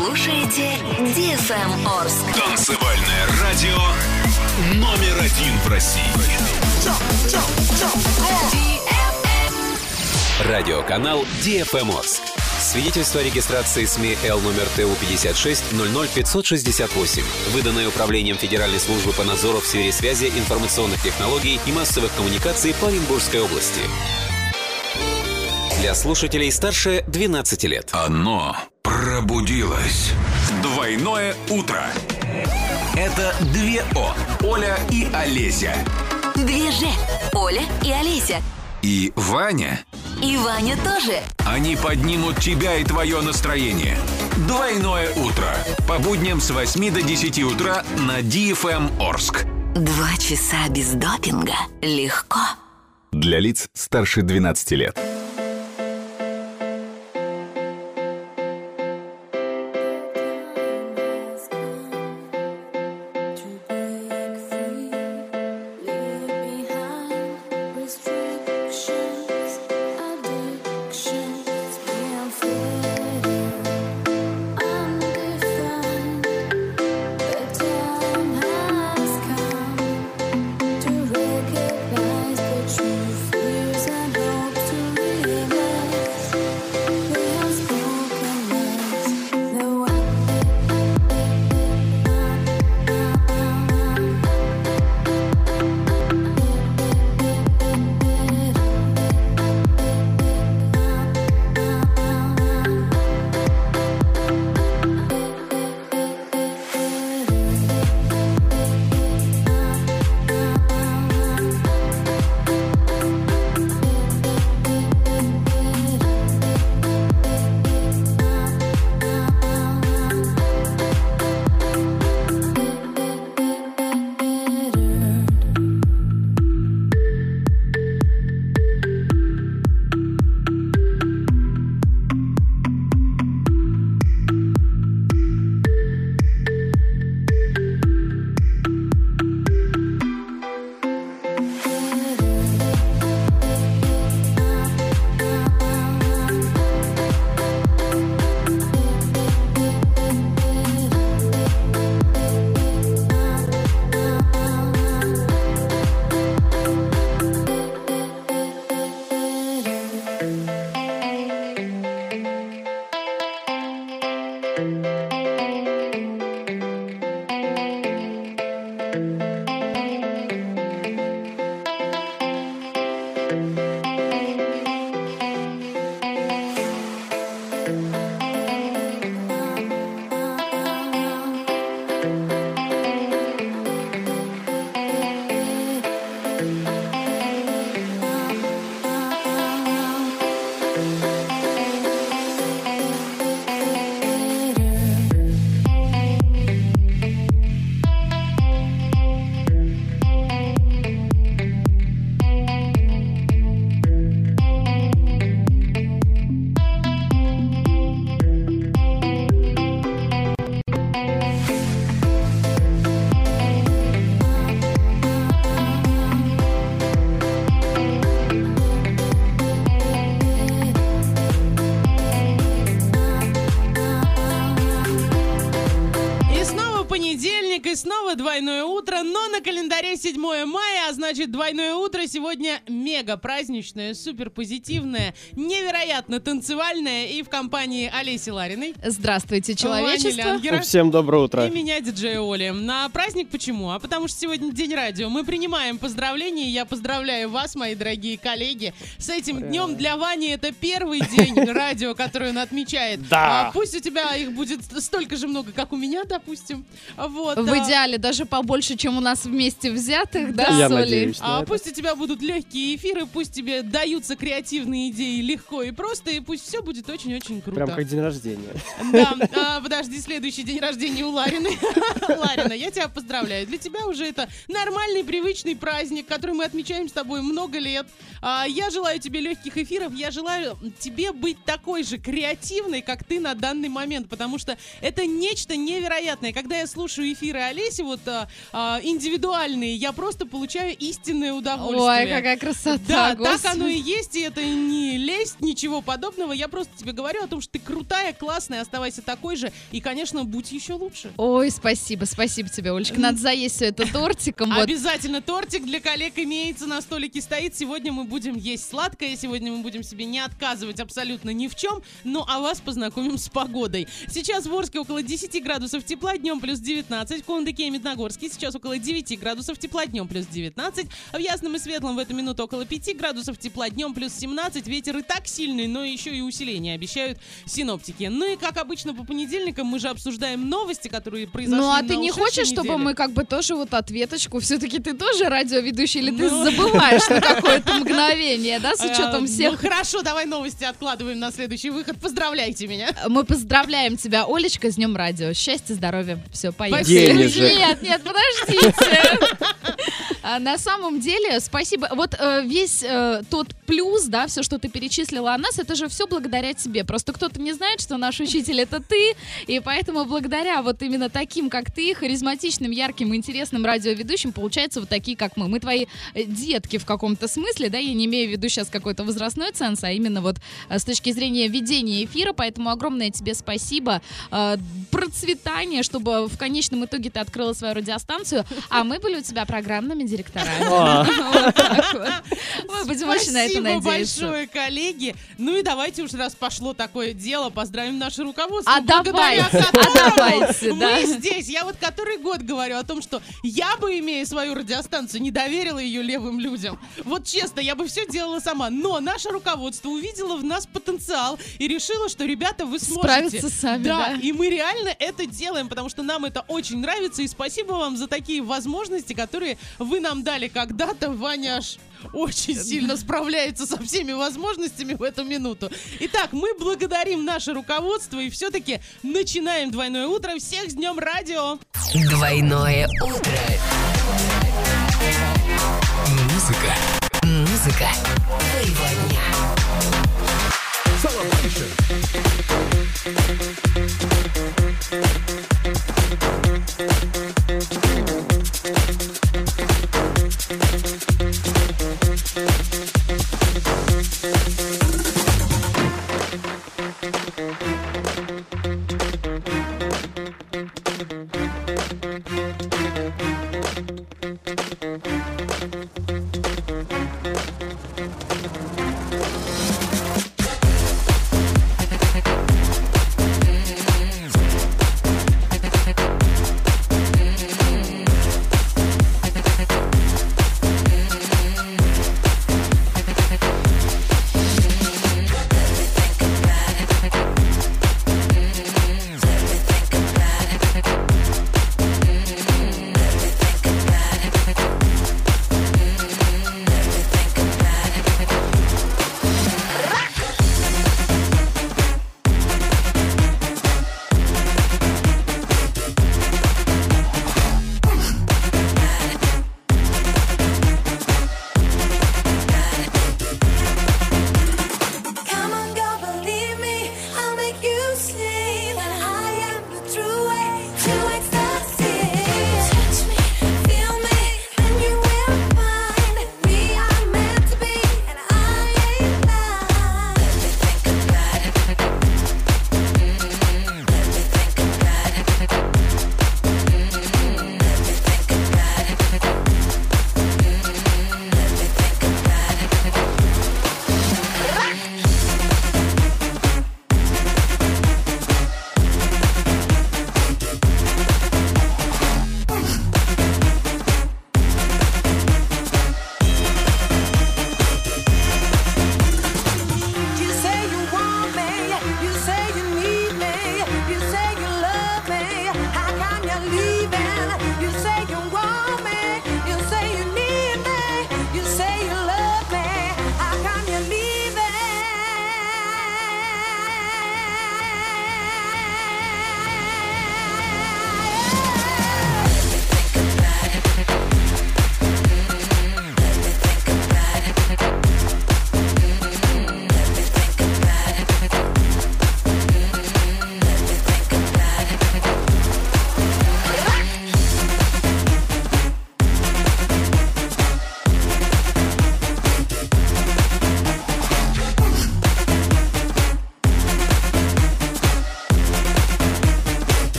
слушаете DFM Орск. Танцевальное радио номер один в России. Радиоканал DFM Орск. Свидетельство о регистрации СМИ Л номер ТУ 56 568, выданное Управлением Федеральной службы по надзору в сфере связи, информационных технологий и массовых коммуникаций по Оренбургской области. Для слушателей старше 12 лет. Оно пробудилось. Двойное утро. Это две О. Оля и Олеся. Две же. Оля и Олеся. И Ваня. И Ваня тоже. Они поднимут тебя и твое настроение. Двойное утро. По будням с 8 до 10 утра на DFM Орск. Два часа без допинга. Легко. Для лиц старше 12 лет. И утро сегодня мега праздничное, супер позитивное, невероятно танцевальное и в компании Олеси Лариной, Здравствуйте, человечество. Всем доброе утро. и меня, диджея Оли. На праздник почему? А потому что сегодня день радио. Мы принимаем поздравления, и я поздравляю вас, мои дорогие коллеги, с этим днем. Для Вани это первый день радио, который он отмечает. Да. А пусть у тебя их будет столько же много, как у меня, допустим. Вот. В а, идеале даже побольше, чем у нас вместе взятых, да, Я с Олей? надеюсь на А пусть у тебя будут легкие эфиры, пусть тебе даются креативные идеи легко и просто, и пусть все будет очень-очень круто. Прям как день рождения. Да, а, подожди, следующий день рождения у Ларины. Ларина, я тебя поздравляю. Для тебя уже это нормальный, привычный праздник, который мы отмечаем с тобой много лет. А, Я желаю тебе легких эфиров, я желаю тебе быть такой же креативной, как ты на данный момент, потому что это нечто невероятное. Когда я слушаю эфиры Олеси, вот а, а, индивидуальные, я просто получаю истинное удовольствие. Ой, какая красота, Да, так оно и есть, и это не лесть, ничего подобного. Я просто тебе говорю о том, что ты крутая, классная, оставайся такой же, и, конечно, будь еще лучше. Ой, спасибо, спасибо тебе, Олечка. Надо заесть все это тортиком. Вот. Обязательно тортик для коллег имеется, на столике стоит. Сегодня мы будем есть сладкое, сегодня мы будем себе не отказывать абсолютно ни в чем, ну а вас познакомим с погодой. Сейчас в Орске около 10 градусов тепла, днем плюс 19, в Кундыке и Медногорске сейчас около 9 градусов тепла, днем плюс 19, в Ясном и Светлом в эту минуту около 5 градусов тепла, днем плюс 17, ветер и так сильный, но еще и усиление обещают синоптики. Ну и как обычно по понедельникам мы же обсуждаем новости, которые произошли Ну а на ты не хочешь, чтобы неделе. мы как бы тоже вот ответочку, все-таки ты тоже радиоведущий, или ты Ну. забываешь на какое-то мгновение, да, с учетом А, всех Ну хорошо, давай новости откладываем на следующий выход. Поздравляйте меня. Мы поздравляем тебя, Олечка, с Днем Радио. Счастья, здоровья. Все, поехали. Нет, нет, подождите. А На самом деле, спасибо. Вот э, весь э, тот плюс, да, все, что ты перечислила о нас, это же все благодаря тебе. Просто кто-то не знает, что наш учитель это ты, и поэтому благодаря вот именно таким, как ты, харизматичным, ярким, интересным радиоведущим, получается вот такие, как мы. Мы твои э, детки в каком-то смысле, да, я не имею в виду сейчас какой-то возрастной ценз, а именно вот э, с точки зрения ведения эфира, поэтому огромное тебе спасибо, э, процветание, чтобы в конечном итоге ты открыла свою радиостанцию, а мы были у тебя программными директорами. Мы будем очень на это Спасибо надеяться. большое, коллеги. Ну и давайте уж раз пошло такое дело, поздравим наше руководство. А давайте, а давайте, да. Мы здесь. Я вот который год говорю о том, что я бы, имея свою радиостанцию, не доверила ее левым людям. Вот честно, я бы все делала сама. Но наше руководство увидело в нас потенциал и решило, что, ребята, вы сможете. Справиться сами, да. и мы реально это делаем, потому что нам это очень нравится. И спасибо вам за такие возможности, которые вы нам дали когда-то. Ваня аж очень э, сильно справляется со всеми возможностями в эту минуту. Итак, мы благодарим наше руководство и все-таки начинаем «Двойное утро». Всех с Днем Радио! «Двойное утро». Музыка. Музыка. Твоего дня.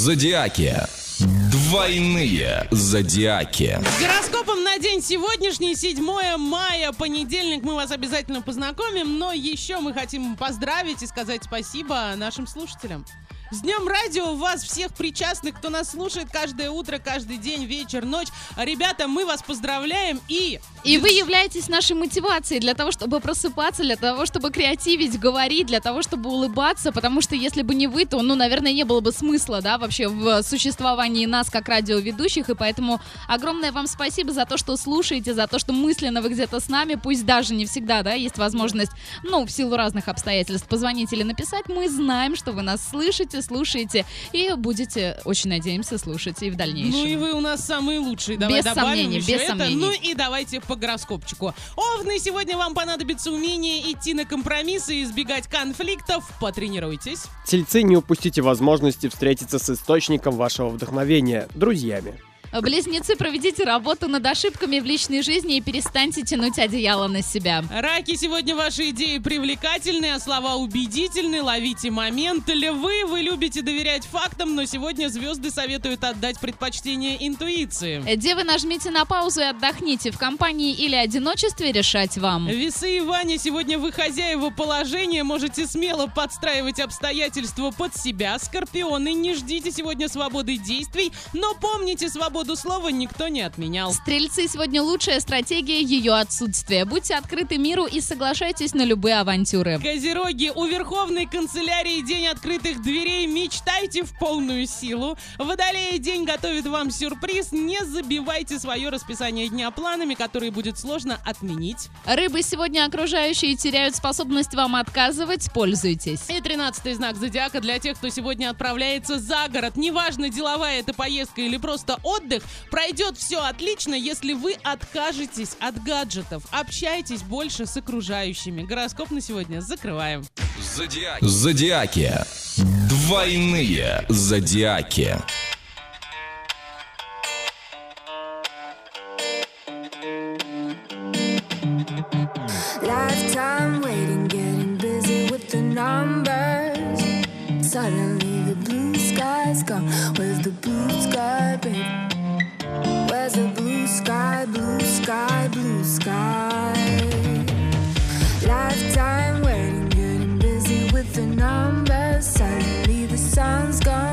Зодиаки. Двойные зодиаки. Гороскопом на день сегодняшний, 7 мая, понедельник, мы вас обязательно познакомим, но еще мы хотим поздравить и сказать спасибо нашим слушателям. С Днем Радио вас всех причастных, кто нас слушает каждое утро, каждый день, вечер, ночь. Ребята, мы вас поздравляем и... И вы являетесь нашей мотивацией для того, чтобы просыпаться, для того, чтобы креативить, говорить, для того, чтобы улыбаться, потому что если бы не вы, то, ну, наверное, не было бы смысла, да, вообще в существовании нас как радиоведущих, и поэтому огромное вам спасибо за то, что слушаете, за то, что мысленно вы где-то с нами, пусть даже не всегда, да, есть возможность, ну, в силу разных обстоятельств позвонить или написать, мы знаем, что вы нас слышите, слушаете и будете, очень надеемся, слушать и в дальнейшем. Ну и вы у нас самые лучшие. Давай Без добавим сомнений, без это. сомнений. Ну и давайте по гороскопчику. Овны, сегодня вам понадобится умение идти на компромиссы и избегать конфликтов. Потренируйтесь. Тельцы, не упустите возможности встретиться с источником вашего вдохновения, друзьями. Близнецы, проведите работу над ошибками в личной жизни и перестаньте тянуть одеяло на себя. Раки, сегодня ваши идеи привлекательны, а слова убедительны. Ловите момент. Львы, вы любите доверять фактам, но сегодня звезды советуют отдать предпочтение интуиции. Девы, нажмите на паузу и отдохните. В компании или одиночестве решать вам. Весы и Ваня, сегодня вы хозяева положения, можете смело подстраивать обстоятельства под себя. Скорпионы, не ждите сегодня свободы действий, но помните, свободу слова никто не отменял. Стрельцы, сегодня лучшая стратегия ее отсутствия. Будьте открыты миру и соглашайтесь на любые авантюры. Козероги, у Верховной канцелярии День открытых дверей. Мечтайте в полную силу. Водолеи, день готовит вам сюрприз. Не забивайте свое расписание дня планами, которые будет сложно отменить. Рыбы, сегодня окружающие теряют способность вам отказывать. Пользуйтесь. И тринадцатый знак зодиака для тех, кто сегодня отправляется за город. Неважно, деловая это поездка или просто отдых, пройдет все отлично, если вы откажетесь от гаджетов. Общайтесь больше с окружающими. Гороскоп на сегодня закрываем. Зодиаки. Двойные зодиаки. Where's the blue sky, blue sky, blue sky? Lifetime waiting, getting busy with the numbers. Suddenly the sun's gone,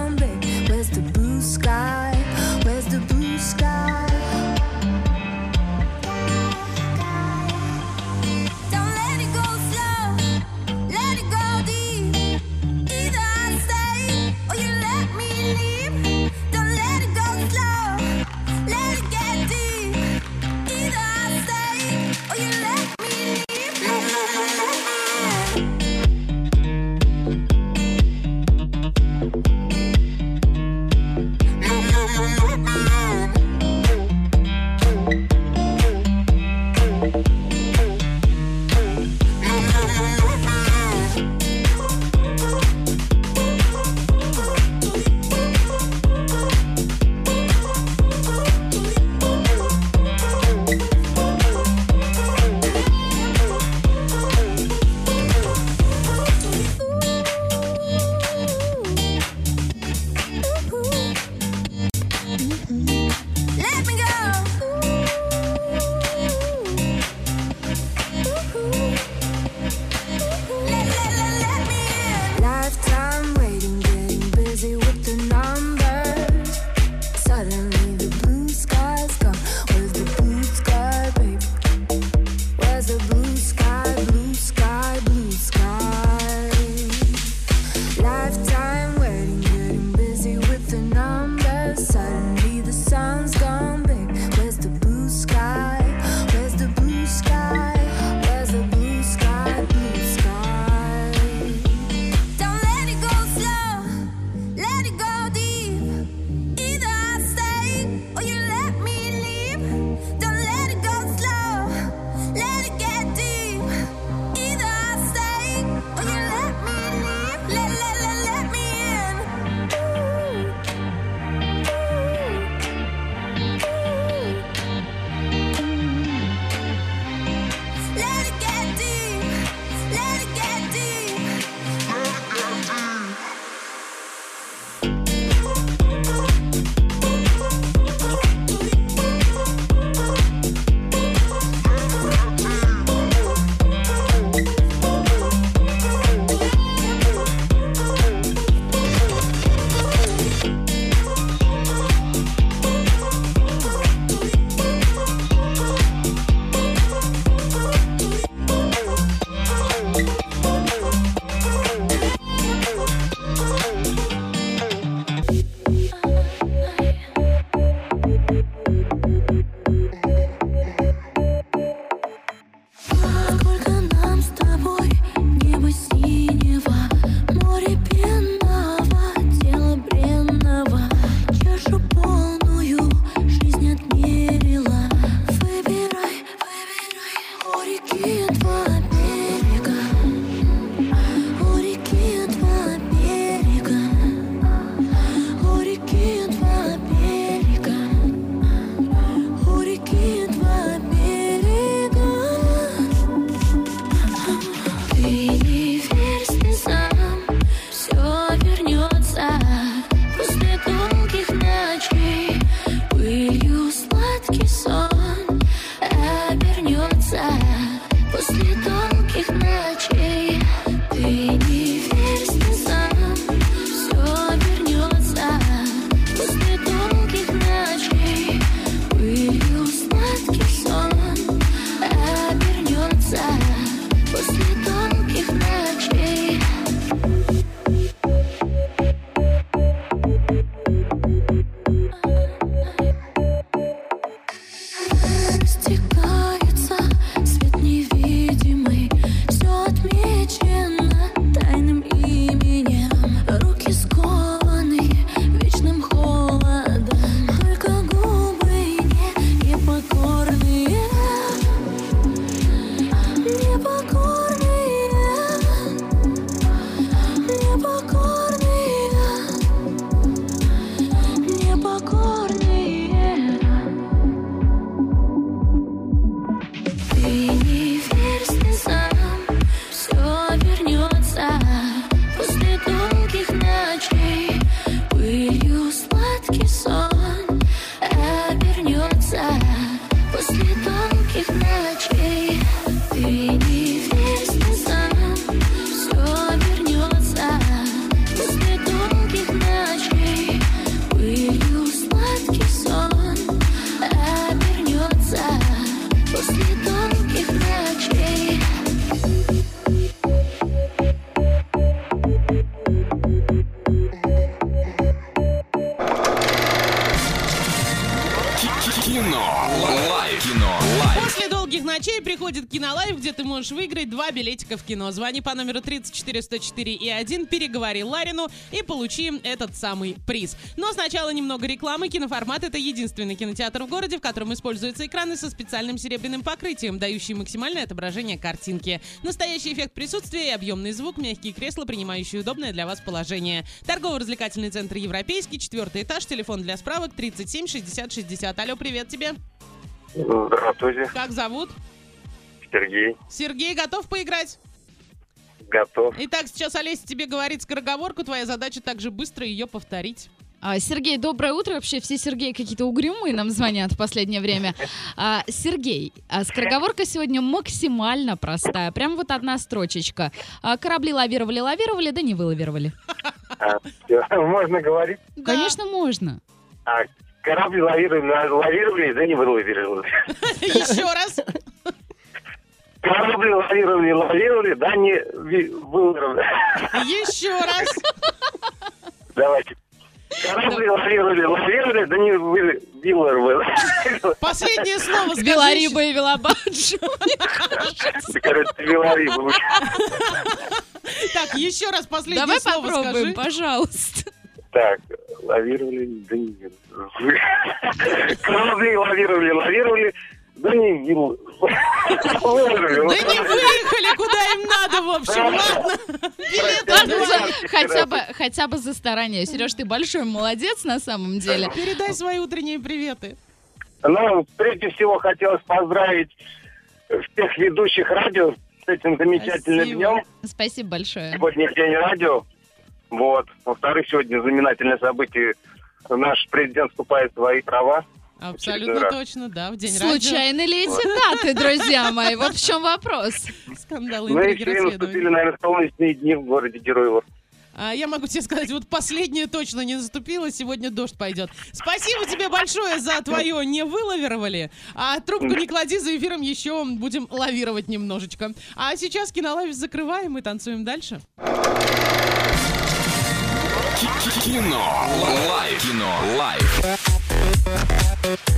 кинолайв, где ты можешь выиграть два билетика в кино. Звони по номеру 34 104 и 1, переговори Ларину и получи этот самый приз. Но сначала немного рекламы. Киноформат — это единственный кинотеатр в городе, в котором используются экраны со специальным серебряным покрытием, дающие максимальное отображение картинки. Настоящий эффект присутствия и объемный звук, мягкие кресла, принимающие удобное для вас положение. Торгово-развлекательный центр «Европейский», четвертый этаж, телефон для справок 37 60 60. Алло, привет тебе. Здравствуйте, Как зовут? Сергей. Сергей, готов поиграть? Готов. Итак, сейчас Олеся тебе говорит скороговорку. Твоя задача также быстро ее повторить. А, Сергей, доброе утро. Вообще все Сергеи какие-то угрюмые нам звонят в последнее время. А, Сергей, а скороговорка сегодня максимально простая. Прям вот одна строчечка. А, корабли лавировали, лавировали, да не вылавировали. А, можно говорить? Конечно, можно. А, корабли лавировали, лавировали, да не вылавировали. Еще раз. Корабли лавировали, лавировали, да не ви- вылавировали. Еще раз. Давайте. Корабли лавировали, лавировали, да не вы- вылавировали. Последнее слово скажи. Белариба и Велобаджо. Короче, Белариба. Так, еще раз последнее Давай слово попробуем, скажи. пожалуйста. Так, лавировали, да не Корабли лавировали, лавировали, да не вылавировали. Да не выехали, куда им надо, в общем, ладно. За- хотя бы, хотя бы за старание. Сереж, ты большой молодец на самом деле. Передай свои утренние приветы. Ну, прежде всего хотелось поздравить всех ведущих радио с этим замечательным Спасибо. днем. Спасибо большое. Сегодня день радио. Вот. Во-вторых, сегодня знаменательное событие. Наш президент вступает в свои права. Абсолютно точно, да, в день радио. Случайны ли эти даты, друзья мои? Вот в чем вопрос. Скандалы, еще и наступили, наверное, солнечные дни в городе Героево. А я могу тебе сказать, вот последнее точно не наступило, сегодня дождь пойдет. Спасибо тебе большое за твое не вылавировали. А трубку не клади, за эфиром еще будем лавировать немножечко. А сейчас кинолайв закрываем и танцуем дальше. Кино. Лайф. Кино. Bye.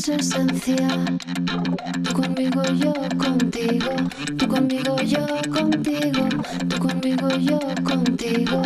es esencia. Tú conmigo, yo contigo. Tú conmigo, yo contigo. Tú conmigo, yo contigo.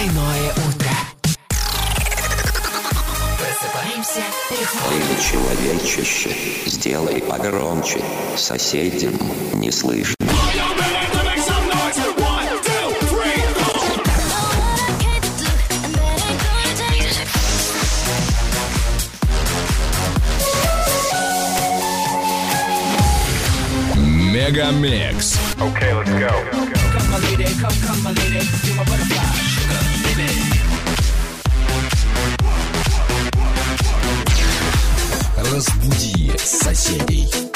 Двойное утро. Просыпаемся легко. Человечище, сделай погромче, соседям не слышно. Мегамикс. Okay, let's go. Come, come, my lady, come, come, my lady. Разбуди соседей.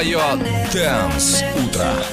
Твое Дэнс Утро.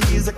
país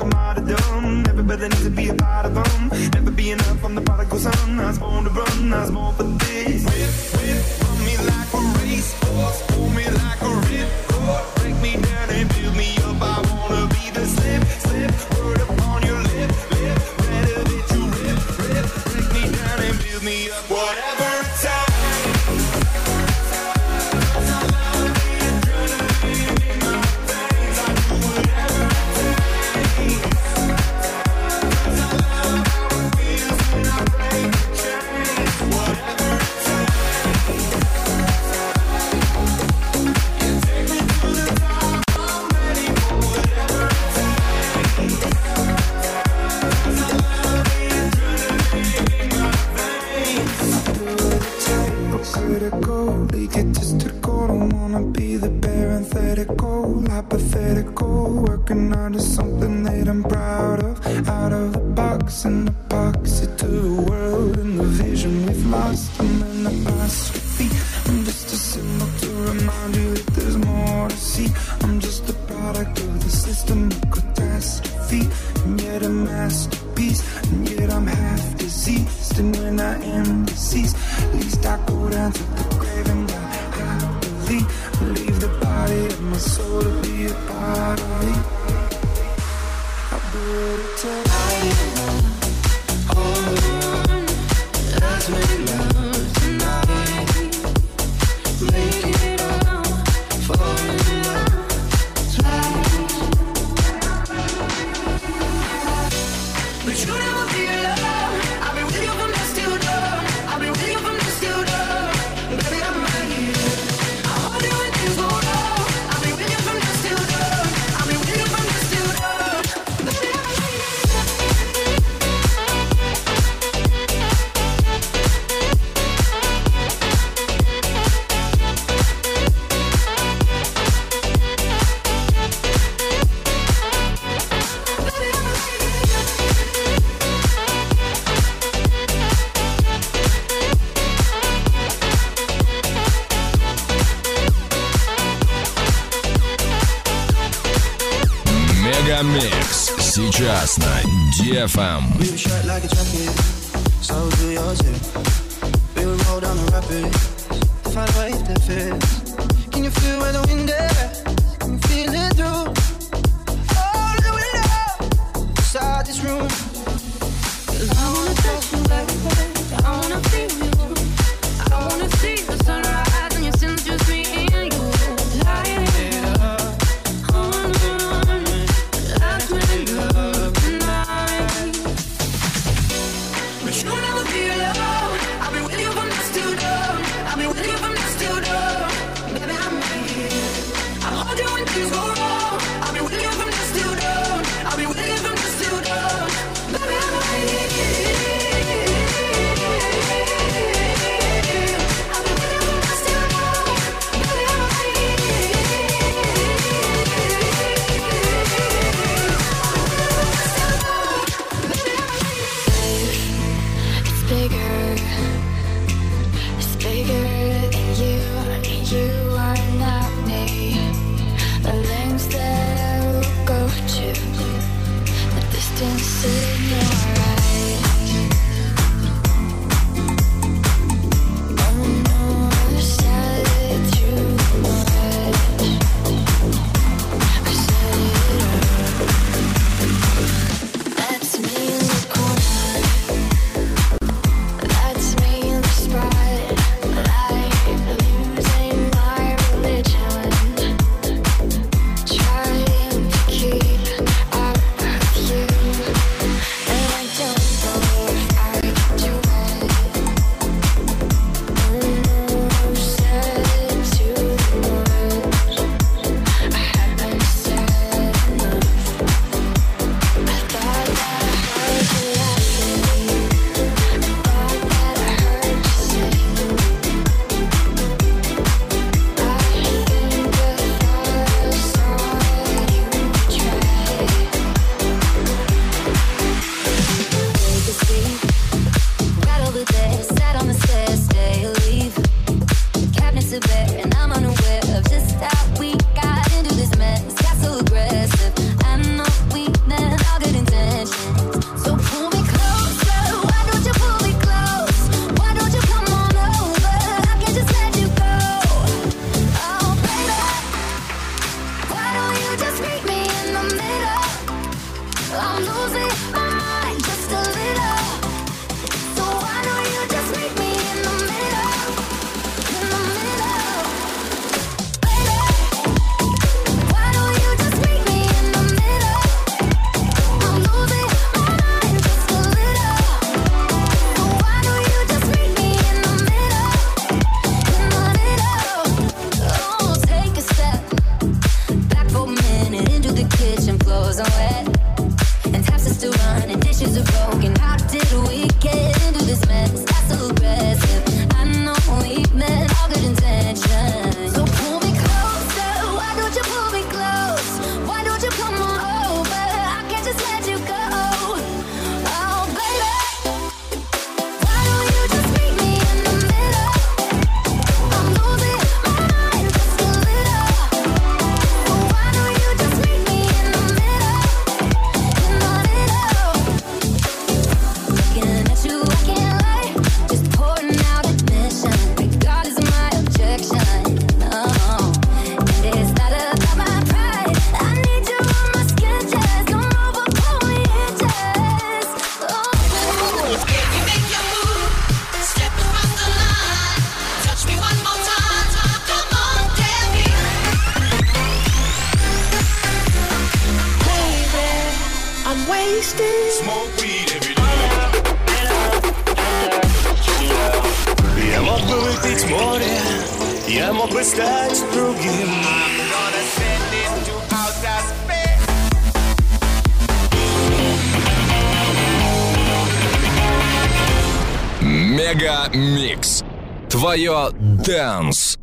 FM.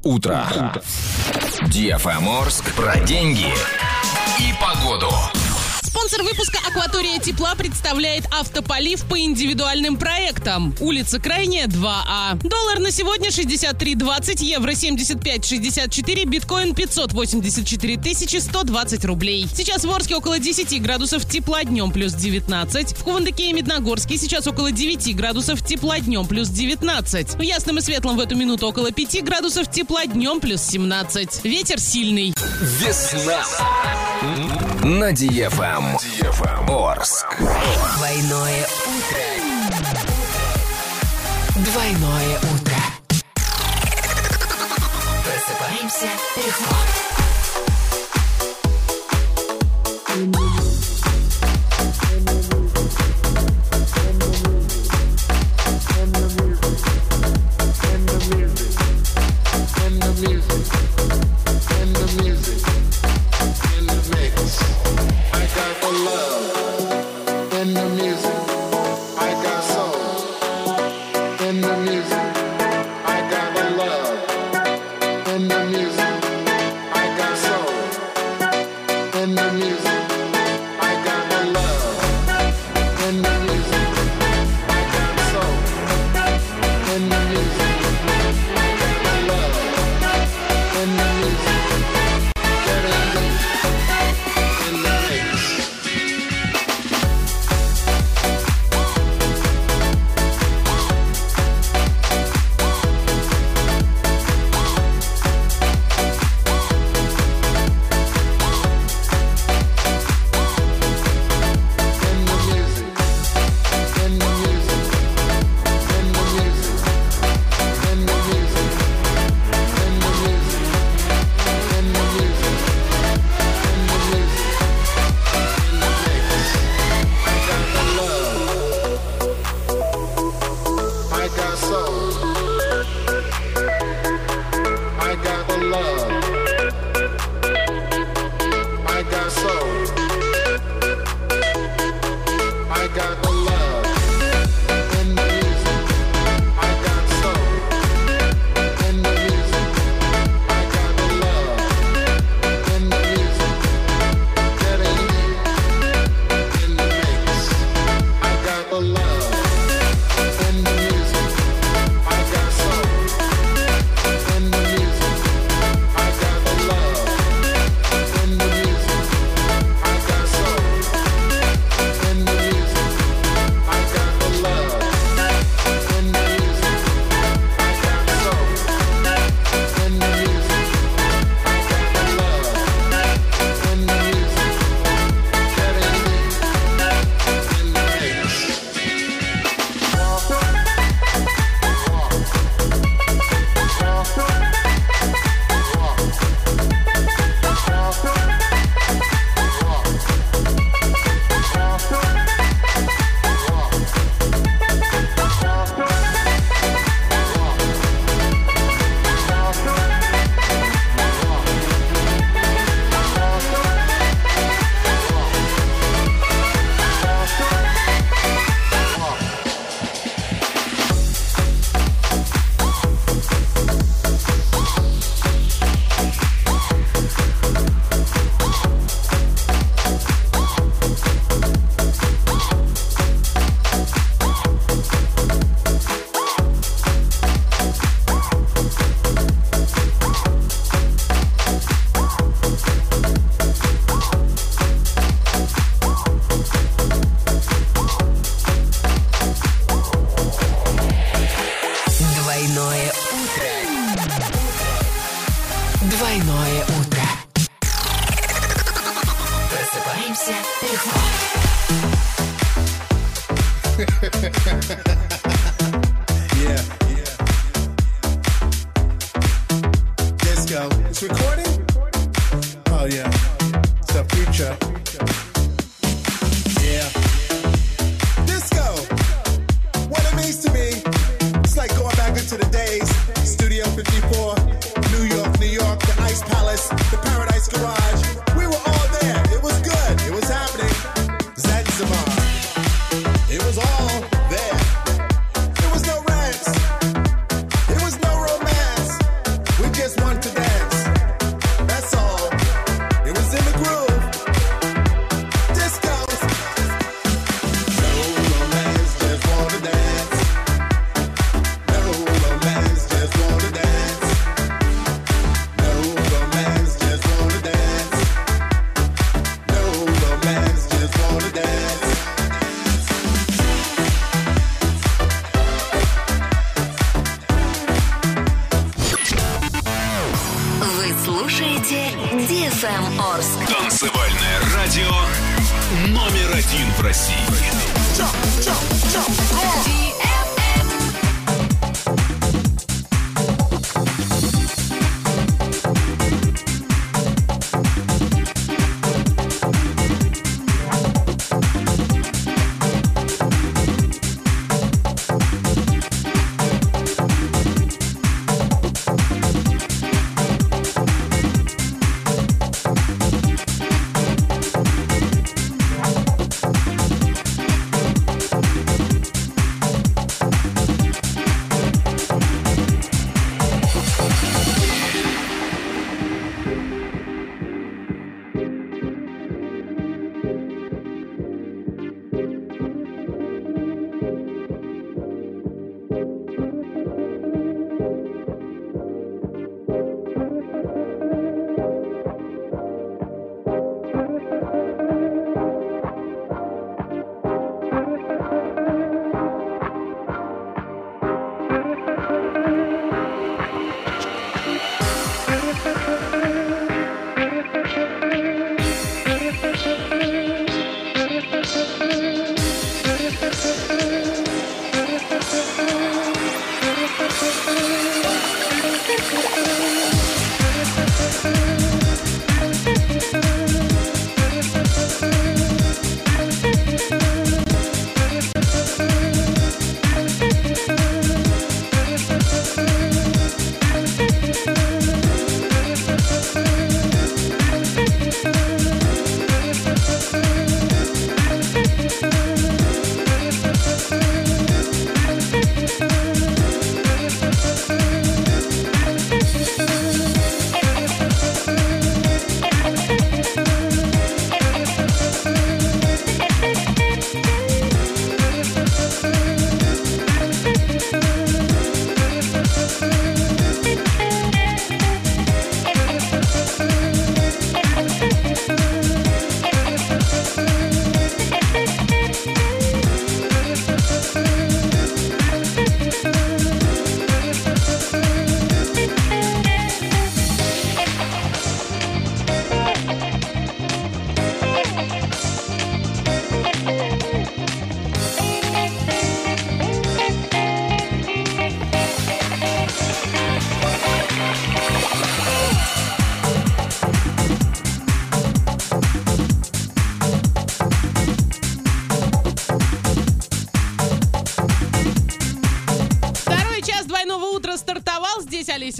Утро. Диафа Орск про деньги и погоду. Спонсор выпуска «Акватория тепла» представляет автополив по индивидуальным проектам. Улица Крайняя, 2А. Доллар на сегодня 63,20, евро 75,64, биткоин 584 тысячи 120 рублей. Сейчас в Орске около 10 градусов тепла, днем плюс 19. В Кувандыке и Медногорске сейчас около 9 градусов тепла, днем плюс 19. В Ясном и Светлом в эту минуту около 5 градусов тепла, днем плюс 17. Ветер сильный. Весна. На Диафам. Орск. Двойное утро. Двойное утро. Просыпаемся легко.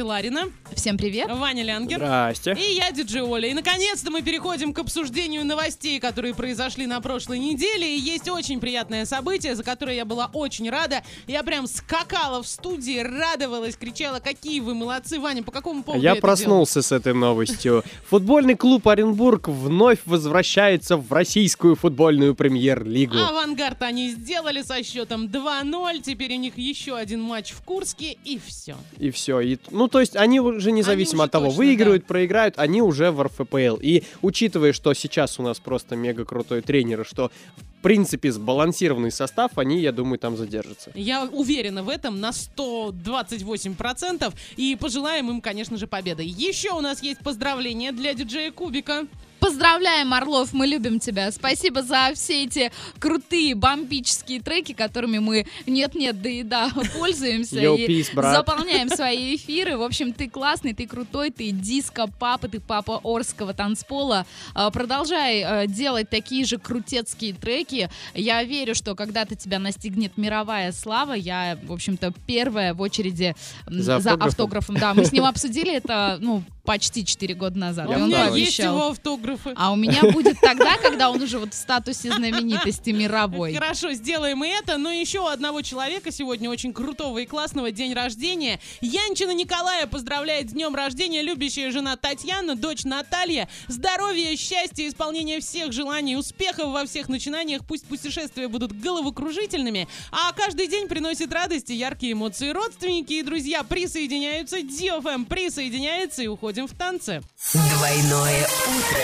Ларина. Всем привет. Ваня Лянгер. Здрасте. И я, диджей Оля. И, наконец-то, мы переходим к обсуждению новостей, которые произошли на прошлой неделе. И есть очень приятное событие, за которое я была очень рада. Я прям скакала в студии, радовалась, кричала, какие вы молодцы. Ваня, по какому поводу Я это проснулся с этой новостью. Футбольный клуб Оренбург вновь возвращается в российскую футбольную премьер-лигу. Авангард они сделали со счетом 2-0. Теперь у них еще один матч в Курске, и все. И все. И, ну, то есть они уже независимо уже от того, точно, выигрывают, проиграют, они уже в РФПЛ. И учитывая, что сейчас у нас просто мега крутой тренер, и что в принципе сбалансированный состав, они, я думаю, там задержатся. Я уверена в этом на 128%. И пожелаем им, конечно же, победы. Еще у нас есть поздравления для диджея Кубика. Поздравляем, Орлов, мы любим тебя. Спасибо за все эти крутые бомбические треки, которыми мы нет-нет, да и да пользуемся Yo, и peace, заполняем свои эфиры. В общем, ты классный, ты крутой, ты диско-папа, ты папа Орского танцпола. А, Продолжай а, делать такие же крутецкие треки. Я верю, что когда-то тебя настигнет мировая слава. Я, в общем-то, первая в очереди За за автографом. Да, мы с ним обсудили это, ну, почти 4 года назад. Я И у он есть его автографы. А у меня будет тогда, когда он уже вот в статусе знаменитости мировой. Хорошо, сделаем и это. Но еще у одного человека сегодня очень крутого и классного день рождения. Янчина Николая поздравляет с днем рождения любящая жена Татьяна, дочь Наталья. Здоровья, счастья, исполнения всех желаний, успехов во всех начинаниях. Пусть путешествия будут головокружительными, а каждый день приносит радость и яркие эмоции. Родственники и друзья присоединяются, DFM присоединяется и уходим в танцы. Двойное утро.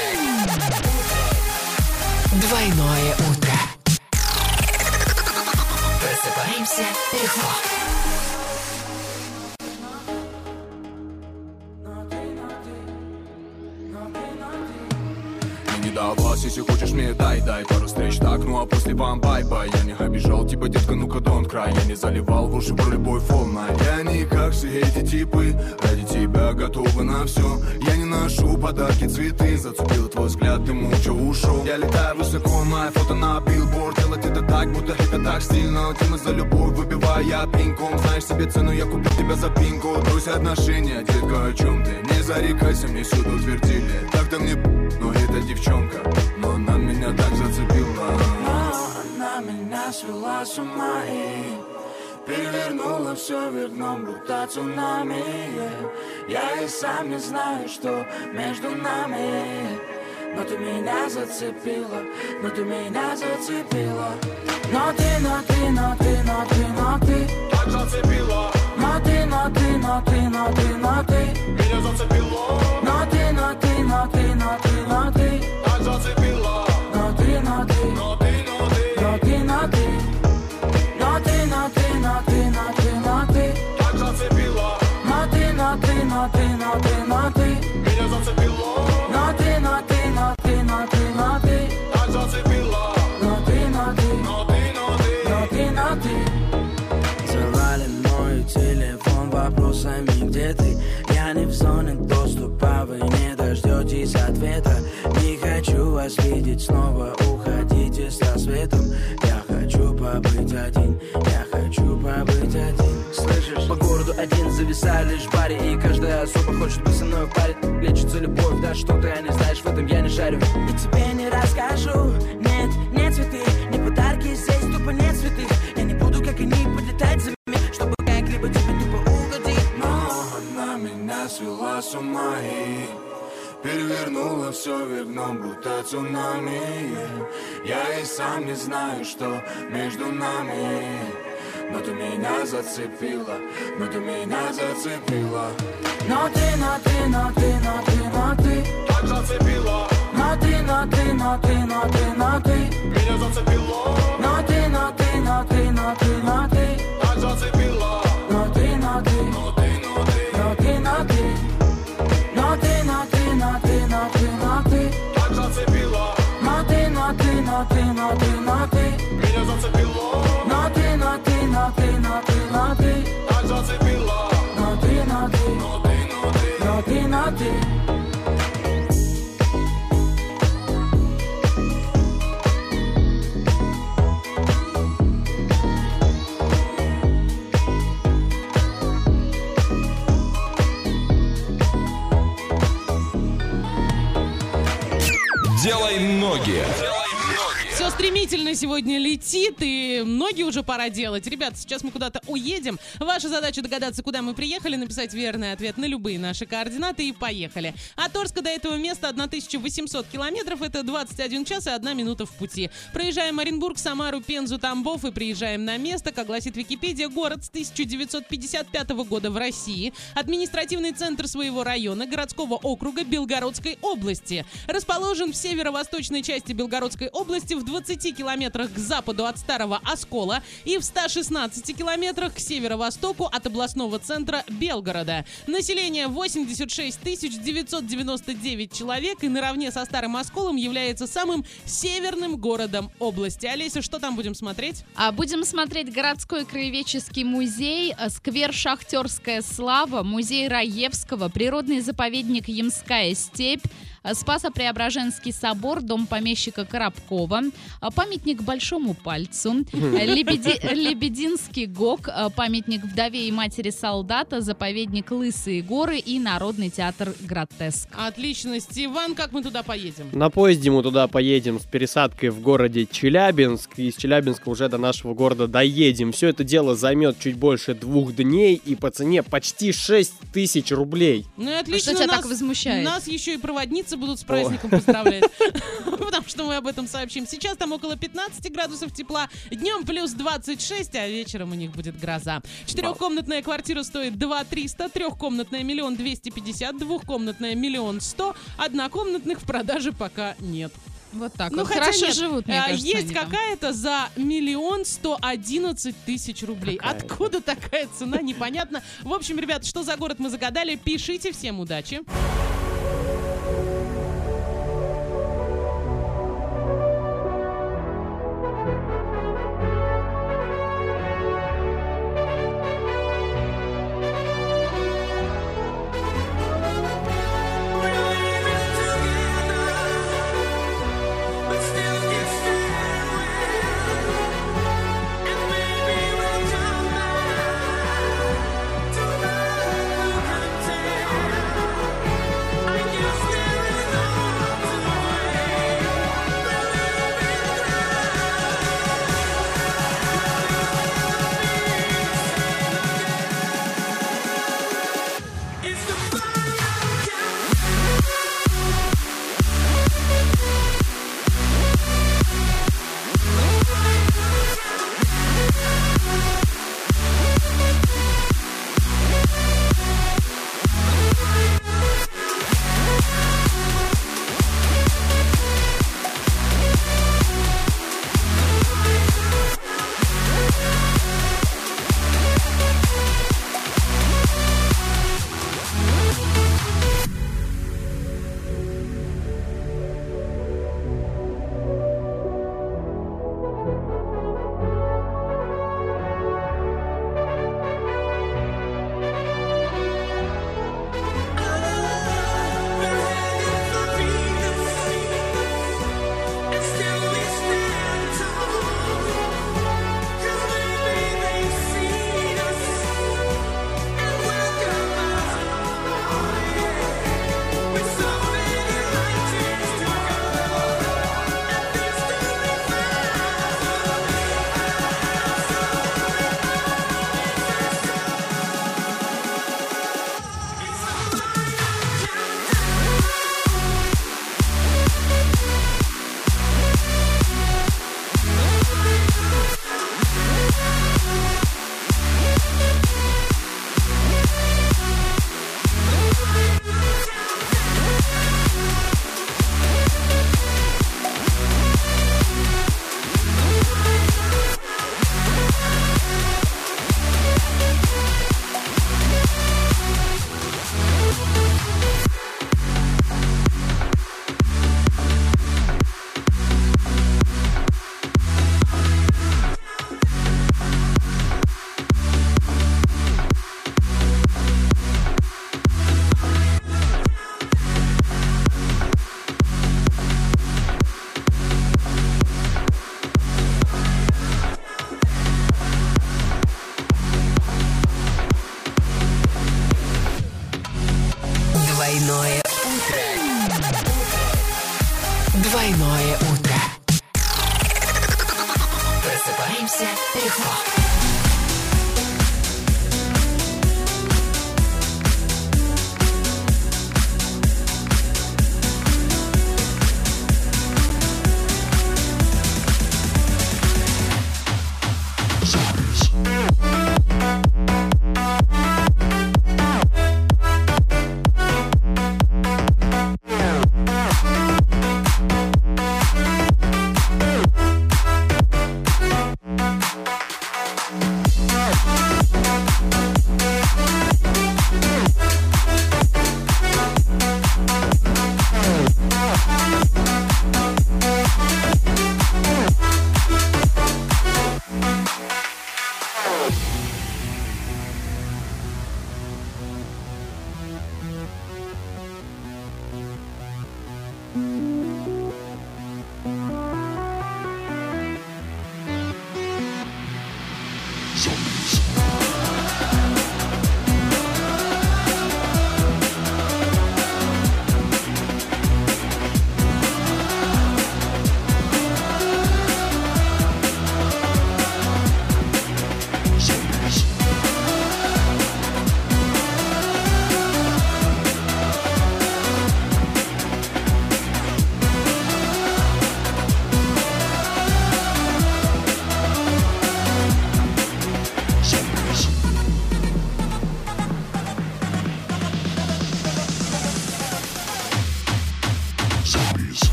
Двойное утро. Просыпаемся легко. Вас, Если хочешь мне дай, дай пару встреч. Так, ну а после вам бай-бай. Я не обижал, типа детка, ну-ка don't cry. Я не заливал в уши про любой волна Я не как все эти типы Ради тебя готовы на все Я не ношу подарки, цветы. Зацепил твой взгляд, ты молча ушел Я летаю высоко, мое фото на билборд. Делать это так, будто это так стильно. Тема за любовь, выбивая пинком. Знаешь себе цену, я купил тебя за пинку Брось отношения, детка, о чем ты? Не зарекайся, мне всюду твердили Так-то мне девчонка Но она меня так зацепила Она меня свела с ума и Перевернула все вверх дном, будто цунами. Я и сам не знаю, что между нами Но ты меня зацепила, но ты меня зацепила Но ты, но ты, но ты, но ты, но ты Так зацепила Но ты, но ты, но ты, но ты, но ты Меня зацепило Но ты, но ты, но ты, но ты, но ты дождетесь ответа. Не хочу вас видеть снова, уходите с рассветом Я хочу побыть один, я хочу побыть один. Слышишь? По городу один зависаю лишь в баре И каждая особо хочет быть со мной в паре. Лечится любовь, да что ты не знаешь, в этом я не шарю. И тебе не расскажу, нет, не цветы. Не подарки, здесь тупо нет святых. Я не буду, как они, подлетать за мной Чтобы как-либо тебе тупо угодить. Но Она меня свела с ума и Перевернула все вверх дном, будто цунами. Я и сам не знаю, что между нами Но ты меня зацепила, но ты меня зацепила Но ты, но ты, но ты, но ты, но ты Так зацепила Но ты, но ты, но ты, но ты, но ты Меня зацепило Но ты, но ты, но ты, но ты, но ты Так зацепила Но ты, но ты, Но ты, но ты но ты, но ты но ты, ты Меня зацепило Но ты, но ты, но ты, но ты, но ты Так зацепила Но ты, Делай ноги. Все стремительно сегодня летит, и ноги уже пора делать. Ребята, сейчас мы куда-то уедем. Ваша задача догадаться, куда мы приехали, написать верный ответ на любые наши координаты и поехали. От Орска до этого места 1800 километров, это 21 час и 1 минута в пути. Проезжаем Оренбург, Самару, Пензу, Тамбов и приезжаем на место, как гласит Википедия, город с 1955 года в России, административный центр своего района, городского округа Белгородской области. Расположен в северо-восточной части Белгородской области в 20 километрах к западу от Старого Оскола и в 116 километрах к северо-востоку от областного центра Белгорода. Население 86 999 человек и наравне со Старым Осколом является самым северным городом области. Олеся, что там будем смотреть? А будем смотреть городской краеведческий музей, э, сквер Шахтерская слава, музей Раевского, природный заповедник Ямская степь, Спасо-Преображенский собор, дом помещика Коробкова, э, памятник Большому пальцу, Лебеди- Лебединский ГОК, э, памятник вдове и матери солдата, заповедник Лысые горы и Народный театр Гротеск. Отлично. Стиван, как мы туда поедем? На поезде мы туда поедем с пересадкой в городе Челябинск. И из Челябинска уже до нашего города доедем. Все это дело займет чуть больше двух дней и по цене почти 6 тысяч рублей. Ну и отлично. Что тебя нас, так возмущает? Нас еще и проводницы будут с праздником поздравлять. Потому что мы об этом сообщим. Сейчас там около 15 градусов тепла, днем плюс 26, а вечером у них будет гроза. Четырехкомнатная квартира стоит 2 300, трехкомнатная миллион 250, двухкомнатная миллион 100, однокомнатных в продаже пока нет. Вот так Ну, вот. хотя Хорошо нет, живут, мне а, кажется, Есть какая-то за миллион сто одиннадцать тысяч рублей. Какая-то. Откуда такая цена, непонятно. В общем, ребят, что за город мы загадали, пишите. Всем удачи.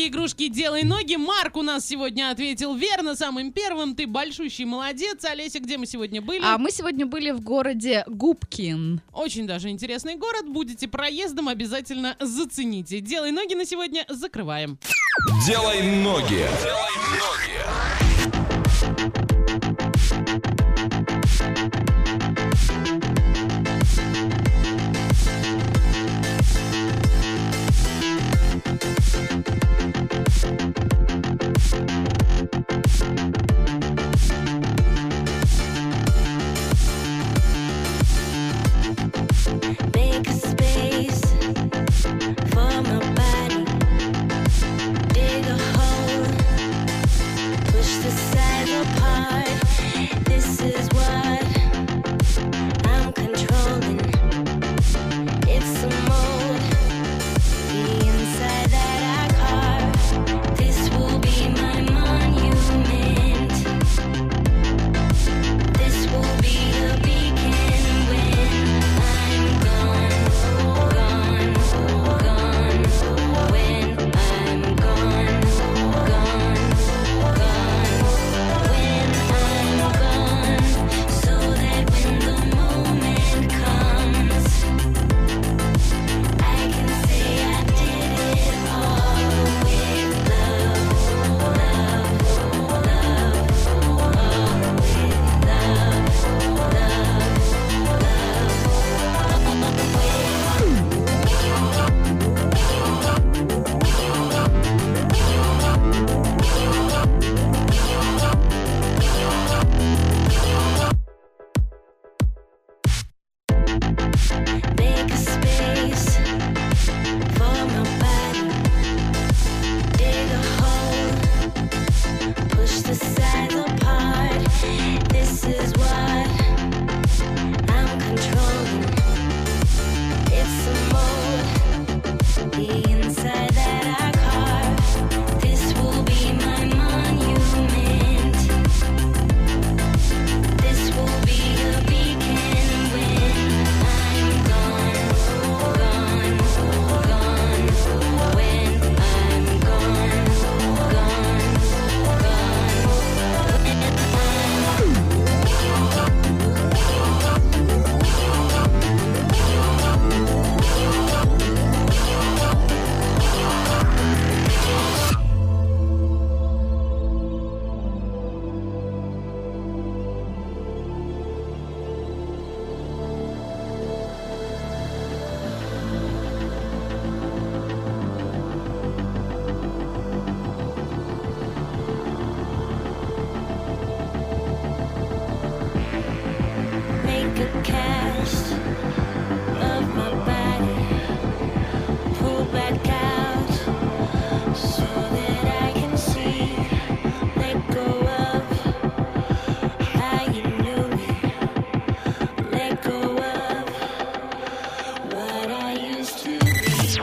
Итоги игрушки «Делай ноги». Марк у нас сегодня ответил верно, самым первым. Ты большущий молодец. Олеся, где мы сегодня были? А мы сегодня были в городе Губкин. Очень даже интересный город. Будете проездом, обязательно зацените. «Делай ноги» на сегодня закрываем. Делай ноги. Make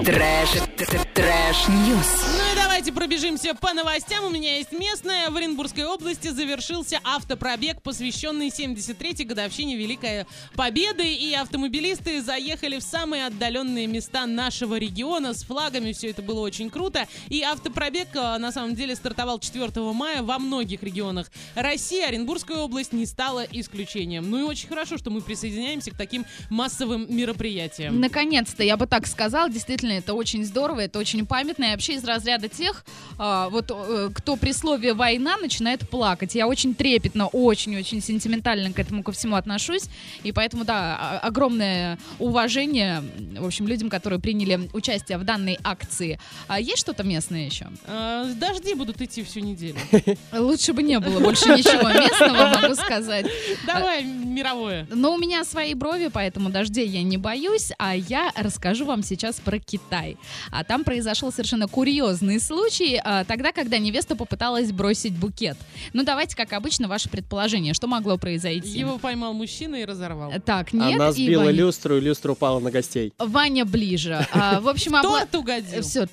be. Trash, т- trash news. Ну и давайте пробежимся по новостям. У меня есть местная. В Оренбургской области завершился автопробег, посвященный 73-й годовщине Великой Победы. И автомобилисты заехали в самые отдаленные места нашего региона с флагами. Все это было очень круто. И автопробег э, на самом деле стартовал 4 мая во многих регионах России. Оренбургская область не стала исключением. Ну и очень хорошо, что мы присоединяемся к таким массовым мероприятиям. Наконец-то, я бы так сказала, действительно, это очень здорово, это очень памятно, и вообще из разряда тех, а, вот, э, кто при слове «война» начинает плакать. Я очень трепетно, очень-очень сентиментально к этому ко всему отношусь, и поэтому, да, о- огромное уважение, в общем, людям, которые приняли участие в данной акции. А есть что-то местное еще? Э, Дожди будут идти всю неделю. Лучше бы не было больше ничего местного, могу сказать. Давай мировое. Но у меня свои брови, поэтому дождей я не боюсь, а я расскажу вам сейчас про Китай. А там произошел совершенно курьезный случай, а, тогда, когда невеста попыталась бросить букет. Ну, давайте, как обычно, ваше предположение, что могло произойти? Его поймал мужчина и разорвал. Так, нет, Она и сбила Ваня- люстру, и люстра упала на гостей. Ваня ближе. А, в общем, обла- Торт угодил. Все,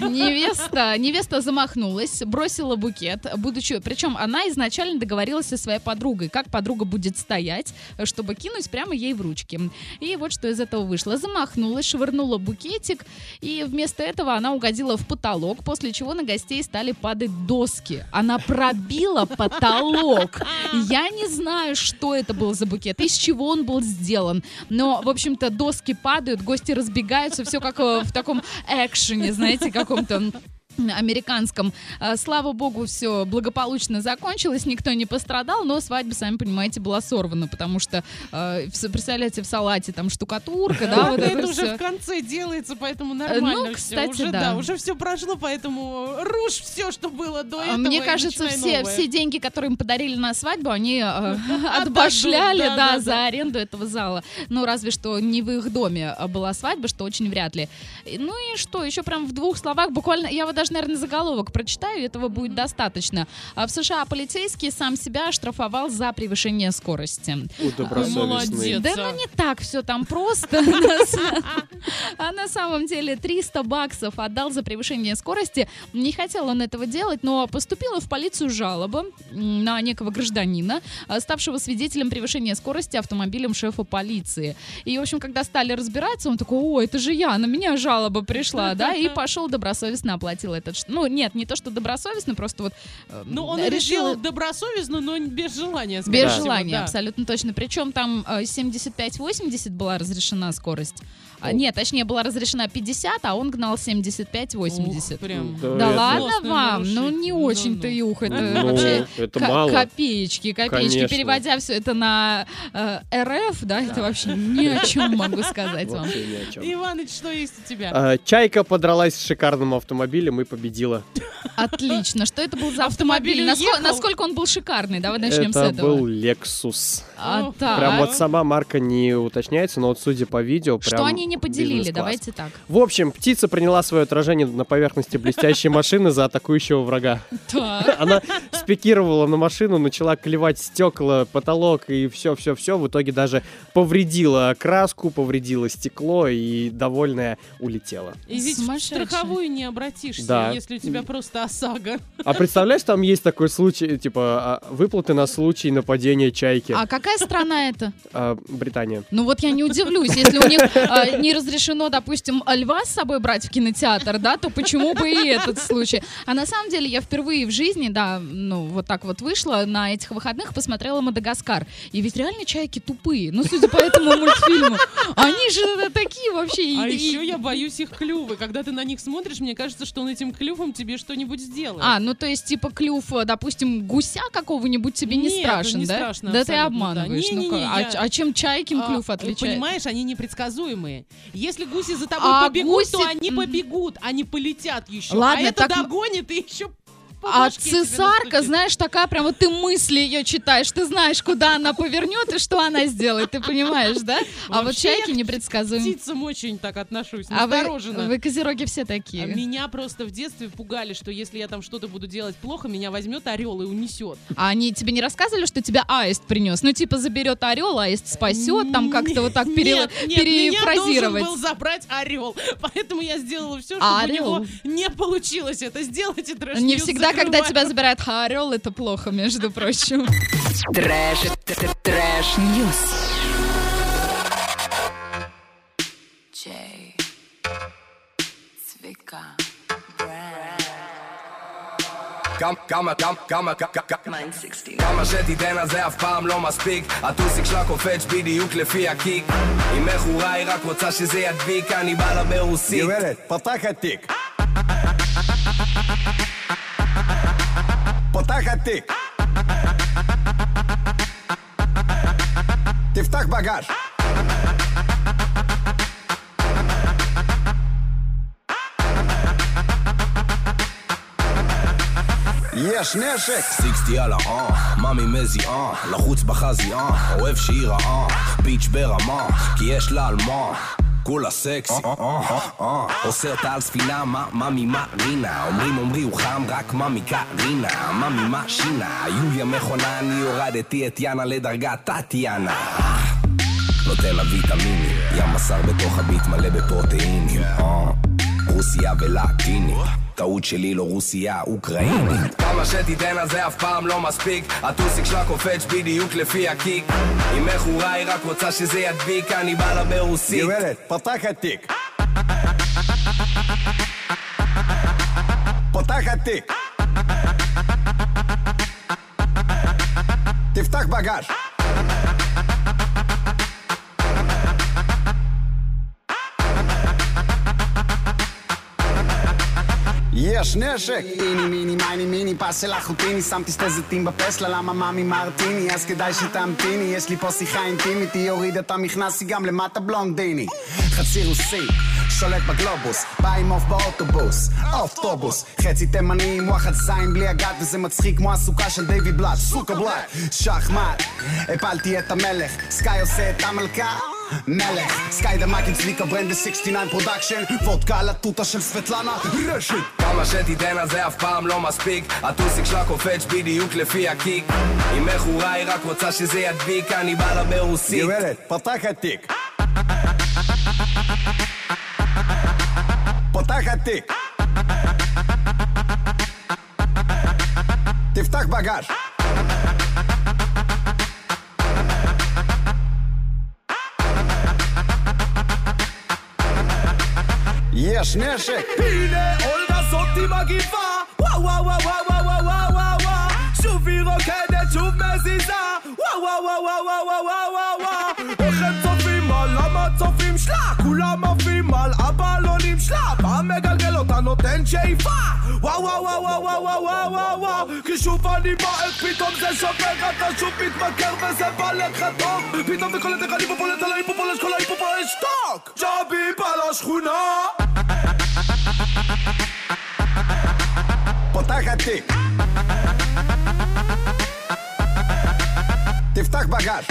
невеста, невеста замахнулась, бросила букет, будучи, причем она изначально договорилась со своей подругой, как подруга будет стоять, чтобы кинуть прямо ей в ручки. И вот что из этого вышло. Замахнулась, швырнула букетик, и вместо этого она угодила в потолок, после чего на гостей стали падать доски. Она пробила потолок. Я не знаю, что это был за букет, из чего он был сделан. Но, в общем-то, доски падают, гости разбегаются, все как э, в таком экшене, знаете, каком-то американском. А, Слава богу, все благополучно закончилось, никто не пострадал, но свадьба, сами понимаете, была сорвана, потому что, в- представляете, в салате там штукатурка, да, вот это это уже в конце делается, поэтому нормально ну, кстати, уже, да. уже все прошло, поэтому рушь все, что было до А этого. Мне кажется, все, все деньги, которые им подарили на свадьбу, они э, отбашляли, да, за аренду этого зала. Ну, разве что не в их доме а, была свадьба, что очень вряд ли. Ну и что, еще прям в двух словах, буквально, я вот даже, наверное, заголовок прочитаю, этого будет достаточно. А В США полицейский сам себя оштрафовал за превышение скорости. У добросовестный. Да ну не так все там просто. А на самом деле 300 баксов отдал за превышение скорости. Не хотел он этого делать, но поступила в полицию жалоба на некого гражданина, а, ставшего свидетелем превышения скорости автомобилем шефа полиции. И, в общем, когда стали разбираться, он такой, о, это же я, на меня жалоба пришла, да, и пошел добросовестно оплатил этот... ш- Ну, нет, не то, что добросовестно, просто вот э, Ну, он решил добросовестно, но без желания. без всего, желания, да. абсолютно точно. Причем там э, 75-80 была разрешена скорость. А, нет, точнее, была разрешена 50, а он гнал 75-80. прям. Да, Да, ладно вам, ну не очень-то юх, это Ну, вообще это ко- мало. копеечки, копеечки. Конечно. Переводя все это на э, РФ, да, это вообще ни о чем могу сказать вам. Иваныч, что есть у тебя? А, Чайка подралась с шикарным автомобилем и победила. Отлично. Что это был за автомобиль? Автомобиль Насколько, насколько он был шикарный? Давай начнем с Это этого. был Lexus. А, так. Прям вот сама марка не уточняется, но вот судя по видео, прям Что они не поделили? Давайте так. В общем, птица приняла свое отражение на поверхности блестящей машины за атакующего врага. Она спикировала на машину, начала клевать стекла, потолок и все-все-все. В итоге даже повредила краску, повредила стекло и довольная улетела. И ведь страховую не обратишься, Да. если у тебя просто ОСАГО. А представляешь, там есть такой случай, типа а, выплаты на случай нападения чайки. А какая страна это? А, Британия. Ну вот я не удивлюсь, если у них а, не разрешено, допустим, льва с собой брать в кинотеатр, да, то почему бы и этот случай? А на самом деле я впервые в жизни, да, ну вот так вот вышла на этих выходных, посмотрела «Мадагаскар». И ведь реально чайки тупые, ну судя по этому мультфильму. Они же такие вообще. А и- еще я боюсь их клювы. Когда ты на них смотришь, мне кажется, что он этим клювом тебе что-нибудь сделает. А, ну то есть типа клюв, э, допустим, гуся какого-нибудь тебе не Нет, страшен, не да? страшно да ты абсолютно, да. обманываешь. Не-не-не, ну-ка, а, я- а чем чайкин А, клюв отличается? Понимаешь, они непредсказуемые. Если гуси за тобой А побегут, то гуси- они Мгм. побегут, они полетят еще. Ладно, а это так догонит и еще А цесарка, знаешь, такая прям вот ты мысли ее читаешь, ты знаешь, куда она повернет и что она сделает, ты понимаешь, да? А вот чайки непредсказуемы. птицам очень так отношусь, А вы, настороженно. вы козероги все А такие. Меня просто в детстве пугали, что если я там что-то буду делать плохо, меня возьмет орел и унесет. А они тебе не рассказывали, что тебя аист принес? Ну, типа, заберет орел, аист спасет, там как-то вот так Нет, нет, перефразировать. должен был забрать орел. Поэтому я сделала все, чтобы А у него не получилось это сделать и трэш Не Ньюс всегда, когда закрываю. тебя забирает орел, это плохо, между прочим. Трэш, т- трэш ньюс. Jay, Zwicka, כמה, כמה, כמה, כמה, כמה, כמה שתיתן אז זה אף פעם לא מספיק הטוסיק שלה קופץ בדיוק לפי הקיק עם מכורה היא רק רוצה שזה ידביק אני בא לה ברוסית גברת, פתחת תיק. פותחת תיק. תפתח בגאז'. יש נשק! סיקסטי על האה, מאמי מזיעה, לחוץ בחזי אה, אוהב שהיא רעה, ביץ' ברמה, כי יש לה על מה. כולה סקסי, אוסר אותה על ספינה, מה, מה רינה, אומרים אומרי הוא חם, רק מאמי קרינה, מאמי מה שינה, יוליה מכונה, אני הורדתי את יאנה לדרגת טטיאנה. נותן לה ויטמינים, ים בשר בתוך הביט מלא בפרוטאינים. רוסיה ולטינית, טעות שלי לא רוסיה, אוקראינית. כמה שתיתן אז זה אף פעם לא מספיק, הטוסיק שלה קופץ בדיוק לפי הקיק. עם מכורה היא רק רוצה שזה ידביק, אני בא לה ברוסית. גברת, פותחת תיק. פותחת תיק. תפתח בגאז'. יש נשק! איני מיני מייני מיני פס של אחוטיני שמתי שתי זיתים בפסלה למה מאמי מרטיני אז כדאי שתמתיני יש לי פה שיחה אינטימית היא הורידה את המכנס היא גם למטה בלונדיני. חצי רוסי שולט בגלובוס בא עם עוף באוטובוס אוטובוס. חצי תימני עם וואחד זין בלי הגת וזה מצחיק כמו הסוכה של דיוויד בלאט סוכה בלאט. שחמט הפלתי את המלך סקאי עושה את המלכה מלך סקאי דמק עם צביקה ברנד 69 פרודקשן וודקה על התותה של סבטלנה רשת. כמה שתיתן אז זה אף פעם לא מספיק. הטוסיק שלה קופץ בדיוק לפי הקיק. עם מכורה היא רק רוצה שזה ידביק אני בא לה ברוסית. גברת, פותחת תיק פותחת תיק תפתח בגאז' יש נשק! הנה אולגה זאתי מגיבה וואו וואו וואו וואו וואו וואו וואו וואו שוב היא רוקדת שוב מזיזה וואו וואו וואו וואו וואו וואו וואו איך הם צופים על המצופים שלה כולם עפים על הבלונים שלה פעם מגלגל אותה נותן שאיפה וואו וואו וואו וואו וואו וואו וואו וואו כי שוב אני בועט פתאום זה שובר אתה שוב מתמכר וזה בא לך טוב פתאום וקולט איך אני פה פולט על ההיפופולש כל ההיפופולש שתוק ג'אבי בא לשכונה Потаха ти. Тифтах багаж.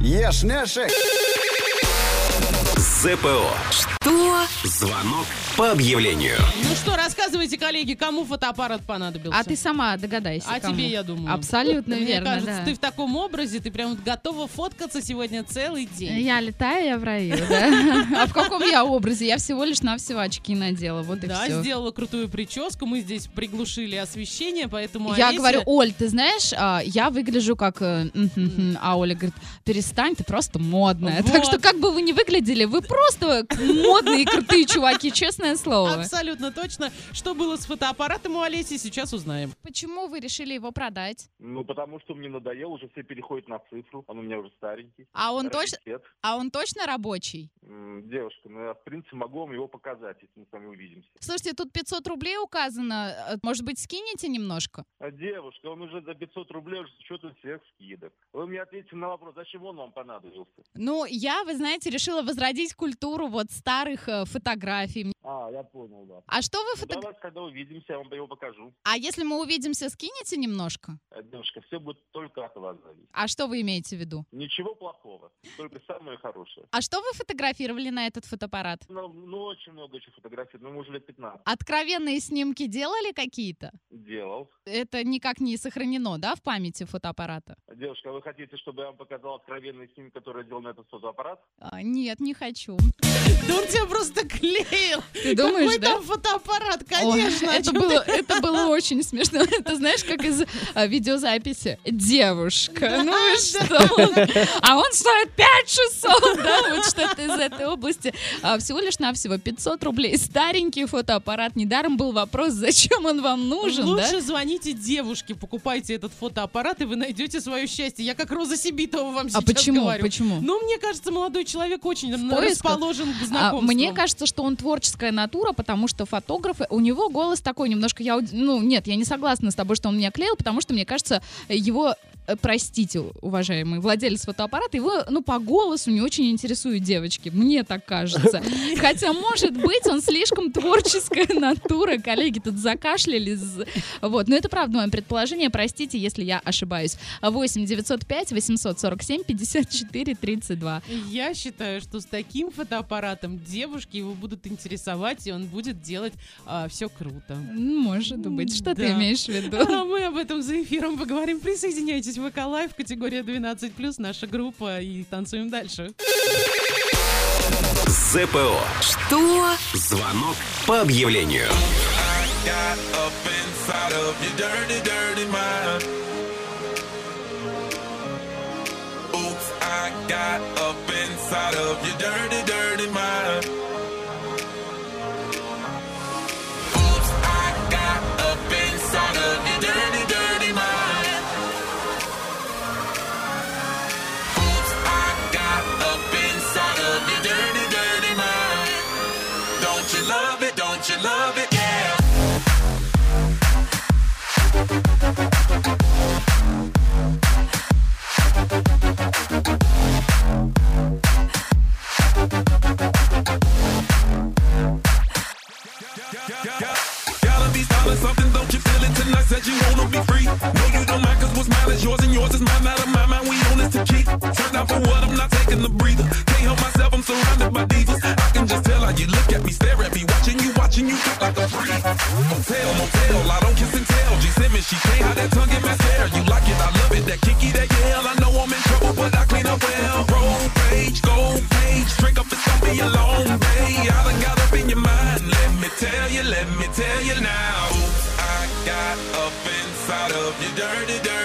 Ешь, нешек. ЗПО. Что? Звонок по объявлению. Ну что, рассказывайте, коллеги, кому фотоаппарат понадобился? А ты сама догадайся. А кому. тебе, я думаю. Абсолютно Мне верно, кажется, да. ты в таком образе, ты прям вот готова фоткаться сегодня целый день. Я летаю, я в раю, да? А в каком я образе? Я всего лишь навсего очки надела, вот и Да, все. сделала крутую прическу, мы здесь приглушили освещение, поэтому Я говорю, Оль, ты знаешь, а, я выгляжу как... э, м, м, м». А Оля говорит, перестань, ты просто модная. Так что как бы вы ни выглядели, вы просто модные и крутые чуваки, честное слово. Абсолютно точно. Что было с фотоаппаратом у Олеси, сейчас узнаем. Почему вы решили его продать? Ну, потому что мне надоело, уже все переходят на цифру. Он у меня уже старенький. А он точно, а он точно рабочий? Девушка, ну я в принципе могу вам его показать, если мы с вами увидимся. Слушайте, тут 500 рублей указано. Э, Может быть, скинете немножко? А девушка, он уже за 500 рублей уже с учетом всех скидок. Вы мне ответьте на вопрос, зачем он вам понадобился? Ну, я, вы знаете, решила возродить культуру вот старых э, фотографий. А, я понял, да. А что вы Ну, фото... давайте, когда увидимся, я вам его покажу. А если мы увидимся, скинете немножко? Девушка, все будет только от вас зависеть. А что вы имеете в виду? Ничего плохого, только самое хорошее. А что вы фотографировали на этот фотоаппарат? Ну, ну, очень много еще фотографий, ну, уже лет 15 Откровенные снимки делали какие-то? делал. Это никак не сохранено, да, в памяти фотоаппарата? Девушка, а вы хотите, чтобы я вам показал откровенный снимок, который я делал на этот фотоаппарат? А, нет, не хочу. Да он тебя просто клеил. Ты думаешь, Какой да? там фотоаппарат, конечно. о это, было, ты? это было очень смешно. Это знаешь, как из а, видеозаписи. Девушка, ну и что? А он стоит 5600, да, вот что-то из этой области. А, всего лишь навсего 500 рублей. Старенький фотоаппарат. Недаром был вопрос, зачем он вам нужен, Лучше да? звоните девушке, покупайте этот фотоаппарат, и вы найдете свое счастье. Я как Роза Сибитова вам А сейчас почему? говорю. Почему? Ну, мне кажется, молодой человек очень расположен к А, знакомству. мне кажется, что он творческая натура, потому что фотографы, у него голос такой немножко, я, ну нет, я не согласна с тобой, что он меня клеил, потому что мне кажется, его простите, уважаемый владелец фотоаппарата, его, ну, по голосу не очень интересуют девочки. Мне так кажется. Хотя, может быть, он слишком творческая натура. Коллеги тут закашлялись. Вот. Но это правда мое предположение. Простите, если я ошибаюсь. 8 905 847 54 32. Я считаю, что с таким фотоаппаратом девушки его будут интересовать, и он будет делать все круто. Может быть. Что ты Да. имеешь в виду? А мы об этом за эфиром поговорим. Присоединяйтесь в ВК Лайв, категория 12+, наша группа, и танцуем дальше. ЗПО. Что? Звонок по объявлению. Oops, I got up inside of your dirty, dirty mind. Starting something, don't you feel it tonight? Said you wanna be free. No, you don't mind, cause what's mine is yours and yours is mine. Out of my mind, we own this to keep. Turned out for what? I'm not taking the breather. Can't help myself, I'm surrounded by divas. I can just tell how you look at me, stare at me, watching you, watching you look like a freak. Motel, motel, I don't kiss and tell. G Simmons, she can't hide that tongue in my hair. You like it, I love it, that kinky, that yell. I know I'm in trouble, but I clean up well. love you dirty, dirty.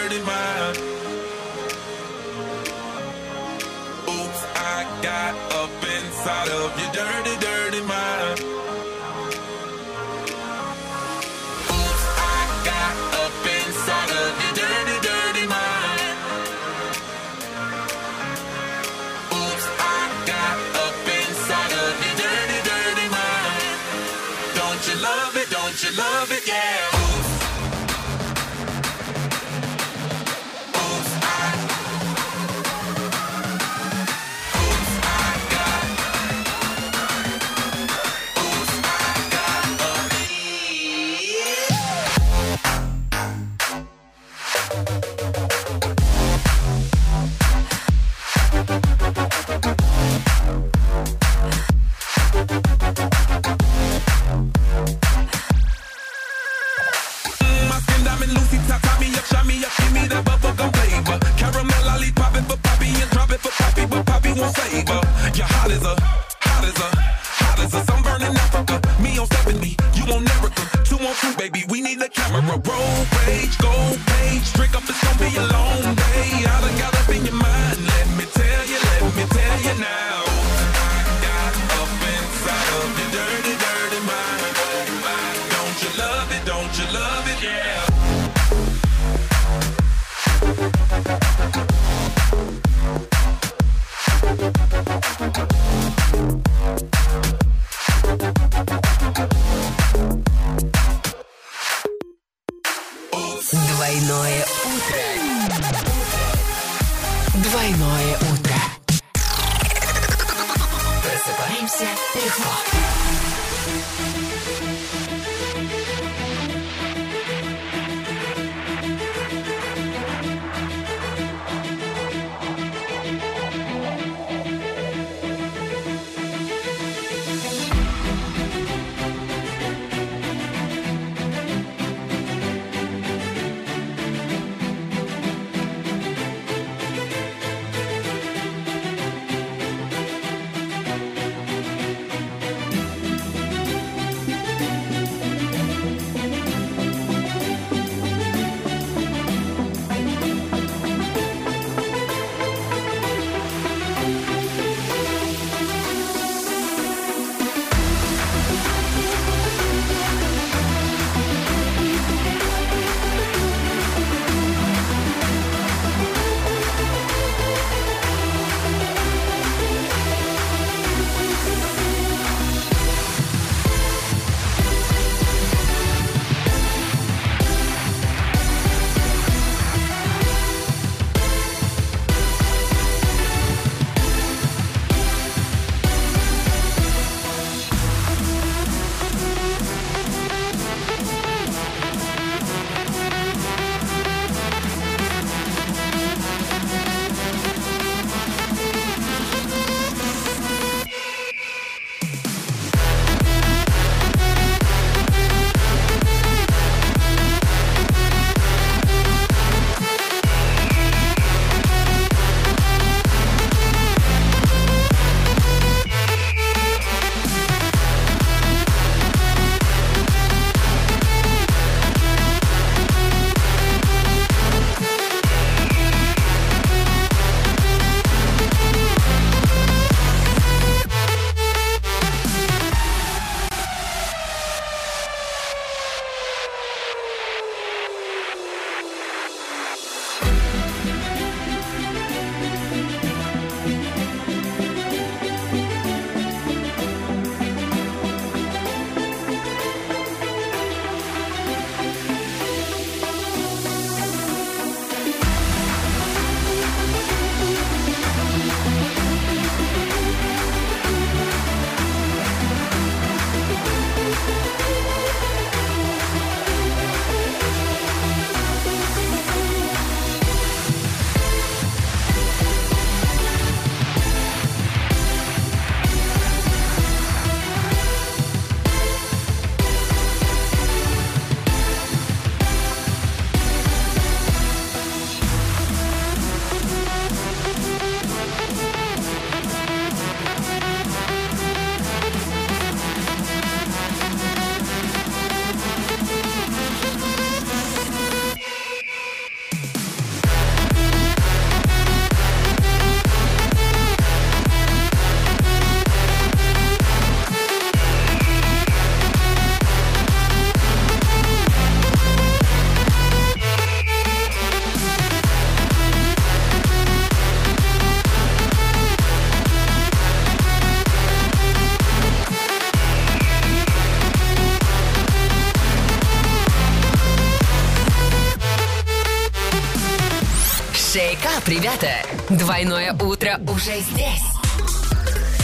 Ребята! Двойное утро уже здесь.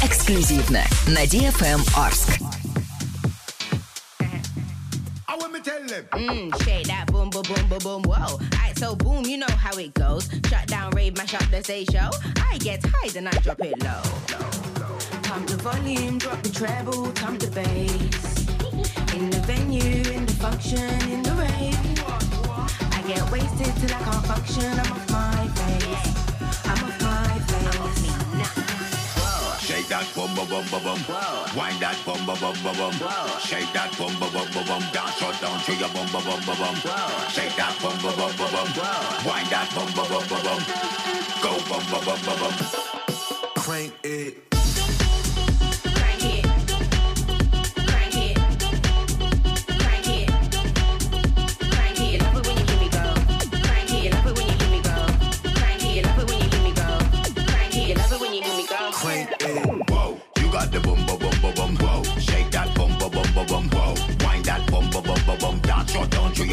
Эксклюзивно на DFM Орск. Mm, shake that boom, boom, boom, boom, boom, whoa. Alright, so boom, you know how it goes. Shut down, rave, mash up the stage show. I get high, then I drop it low. Pump the volume, drop the treble, pump the bass. In the venue, in the function, in the rave. I get wasted till I can't function. I'm off my face. I'm off my face. Shake that bum bum bum bum bum. Wind that bum bum bum bum bum. Shake that bum bum bum bum bum. Dance shut down to your bum bum bum bum bum. Shake that bum bum bum bum bum. Wind that bum bum bum bum bum. Go bum bum bum bum bum. Crank it.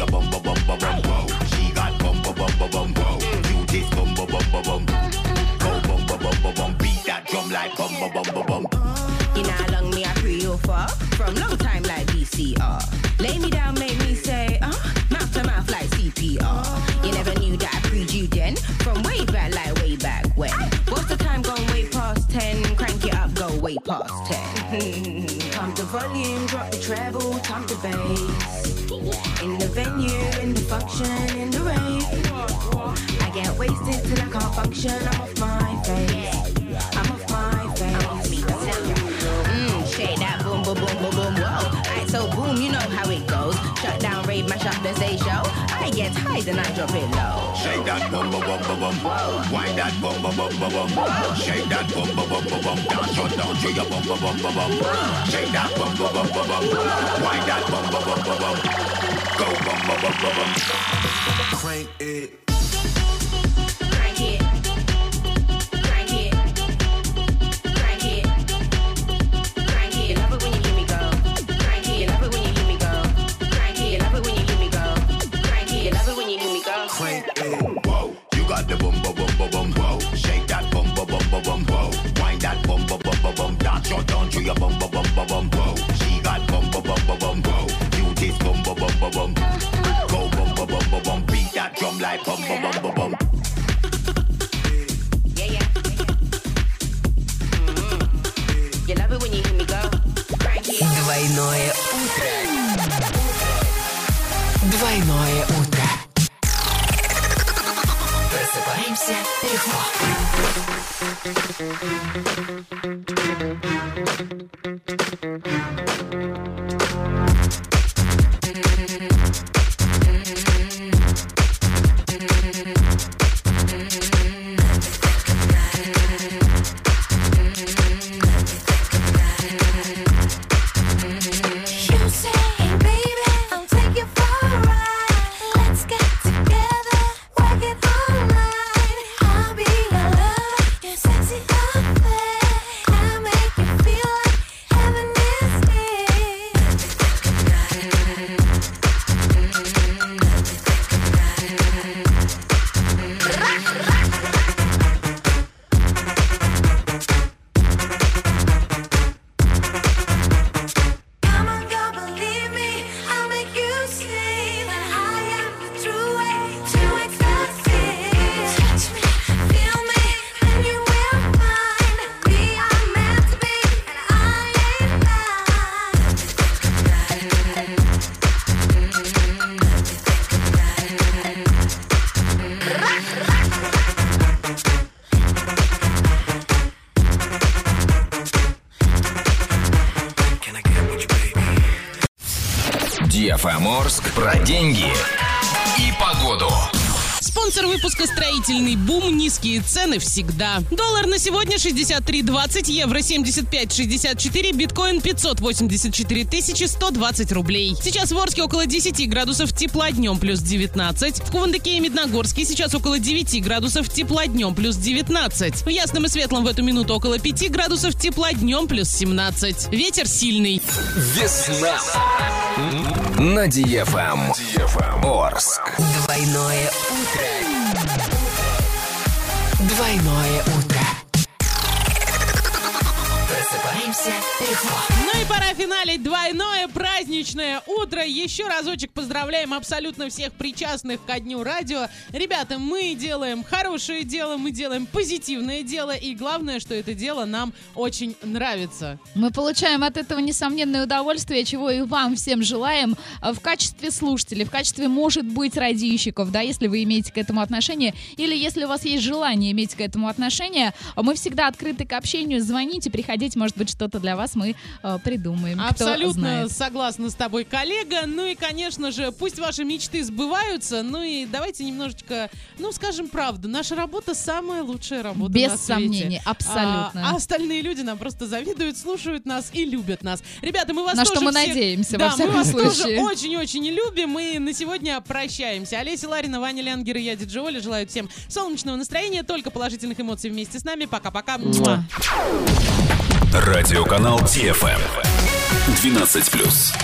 a bum bum bum bum bum wow. She got bum bum bum bum bum wow. You this bum bum bum bum bum. Go bum bum bum bum bum. Beat that drum like bum bum bum bum bum. You know how long me I pre you for from long time like BCR. Lay me down, make me say uh mouth to mouth like CPR. You never knew that I pre you then from way back like way back when. What's the time gone way past ten? Crank it up, go way past ten. I can't function, I'm off my face. I'm off my face. Mm, shake that boom, boom, boom, boom, boom, whoa. Alright, so boom, you know how it goes. Shut down, rave, mash up the stage show. I get high, then I drop it low. Shake that boom, boom, boom, boom, boom. Wind that boom, boom, boom, boom, boom. Shake that boom, boom, boom, boom, boom. Dance your down to your boom, boom, boom, boom, boom. Shake that boom, boom, boom, boom, boom. Wind that boom, boom, boom, boom, boom. Go boom, boom, boom, boom, boom. Crank it. The boom, boom, boom, boom, boom. Whoa, shake that boom, boom, boom, boom, boom. Whoa, wind that boom, boom, boom, boom, boom. Dance your down to your boom, boom, boom, boom, boom. Whoa, she got boom, boom, boom, boom, boom. Whoa, you this boom, boom, boom, boom, boom. Go boom, boom, boom, boom, boom. Beat that drum like boom, boom, boom, boom, boom. You love it when you hear me go. Crank it. Двойное утро. Двойное утро. Просыпаемся легко. You «Строительный бум». Низкие цены всегда. Доллар на сегодня 63.20, евро 75.64, биткоин 584 тысячи 120 рублей. Сейчас в Орске около 10 градусов тепла, днем плюс 19. В Кувандыке и Медногорске сейчас около 9 градусов тепла, днем плюс 19. В Ясном и Светлом в эту минуту около 5 градусов тепла, днем плюс 17. Ветер сильный. Весна на Диафам. Орск. Двойное утро. Двойное утро. Просыпаемся легко. Ну и пора финалить двойное праздничное утро. Еще разочек поздравляем абсолютно всех причастных ко Дню Радио. Ребята, мы делаем хорошее дело, мы делаем позитивное дело. И главное, что это дело нам очень нравится. Мы получаем от этого несомненное удовольствие, чего и вам всем желаем э, в качестве слушателей, в качестве, может быть, радищиков, да, если вы имеете к этому отношение, или если у вас есть желание иметь к этому отношение, мы всегда открыты к общению, звоните, приходите, может быть, что-то для вас мы э, придумаем. Абсолютно согласна с тобой, коллега. Ну и, конечно же, пусть ваши мечты сбываются. Ну и давайте немножечко, ну, скажем правду. Наша работа самая лучшая работа Без на свете. сомнений, абсолютно. А, а остальные люди нам просто завидуют, слушают нас и любят нас. Ребята, мы вас На тоже что мы всех- надеемся, Да, во всяком мы вас тоже очень-очень любим. И на сегодня прощаемся. Олеся Ларина, Ваня Лянгер и я, Диджи Оля, желаю всем солнечного настроения, только положительных эмоций вместе с нами. Пока-пока. Радиоканал DFM 12+.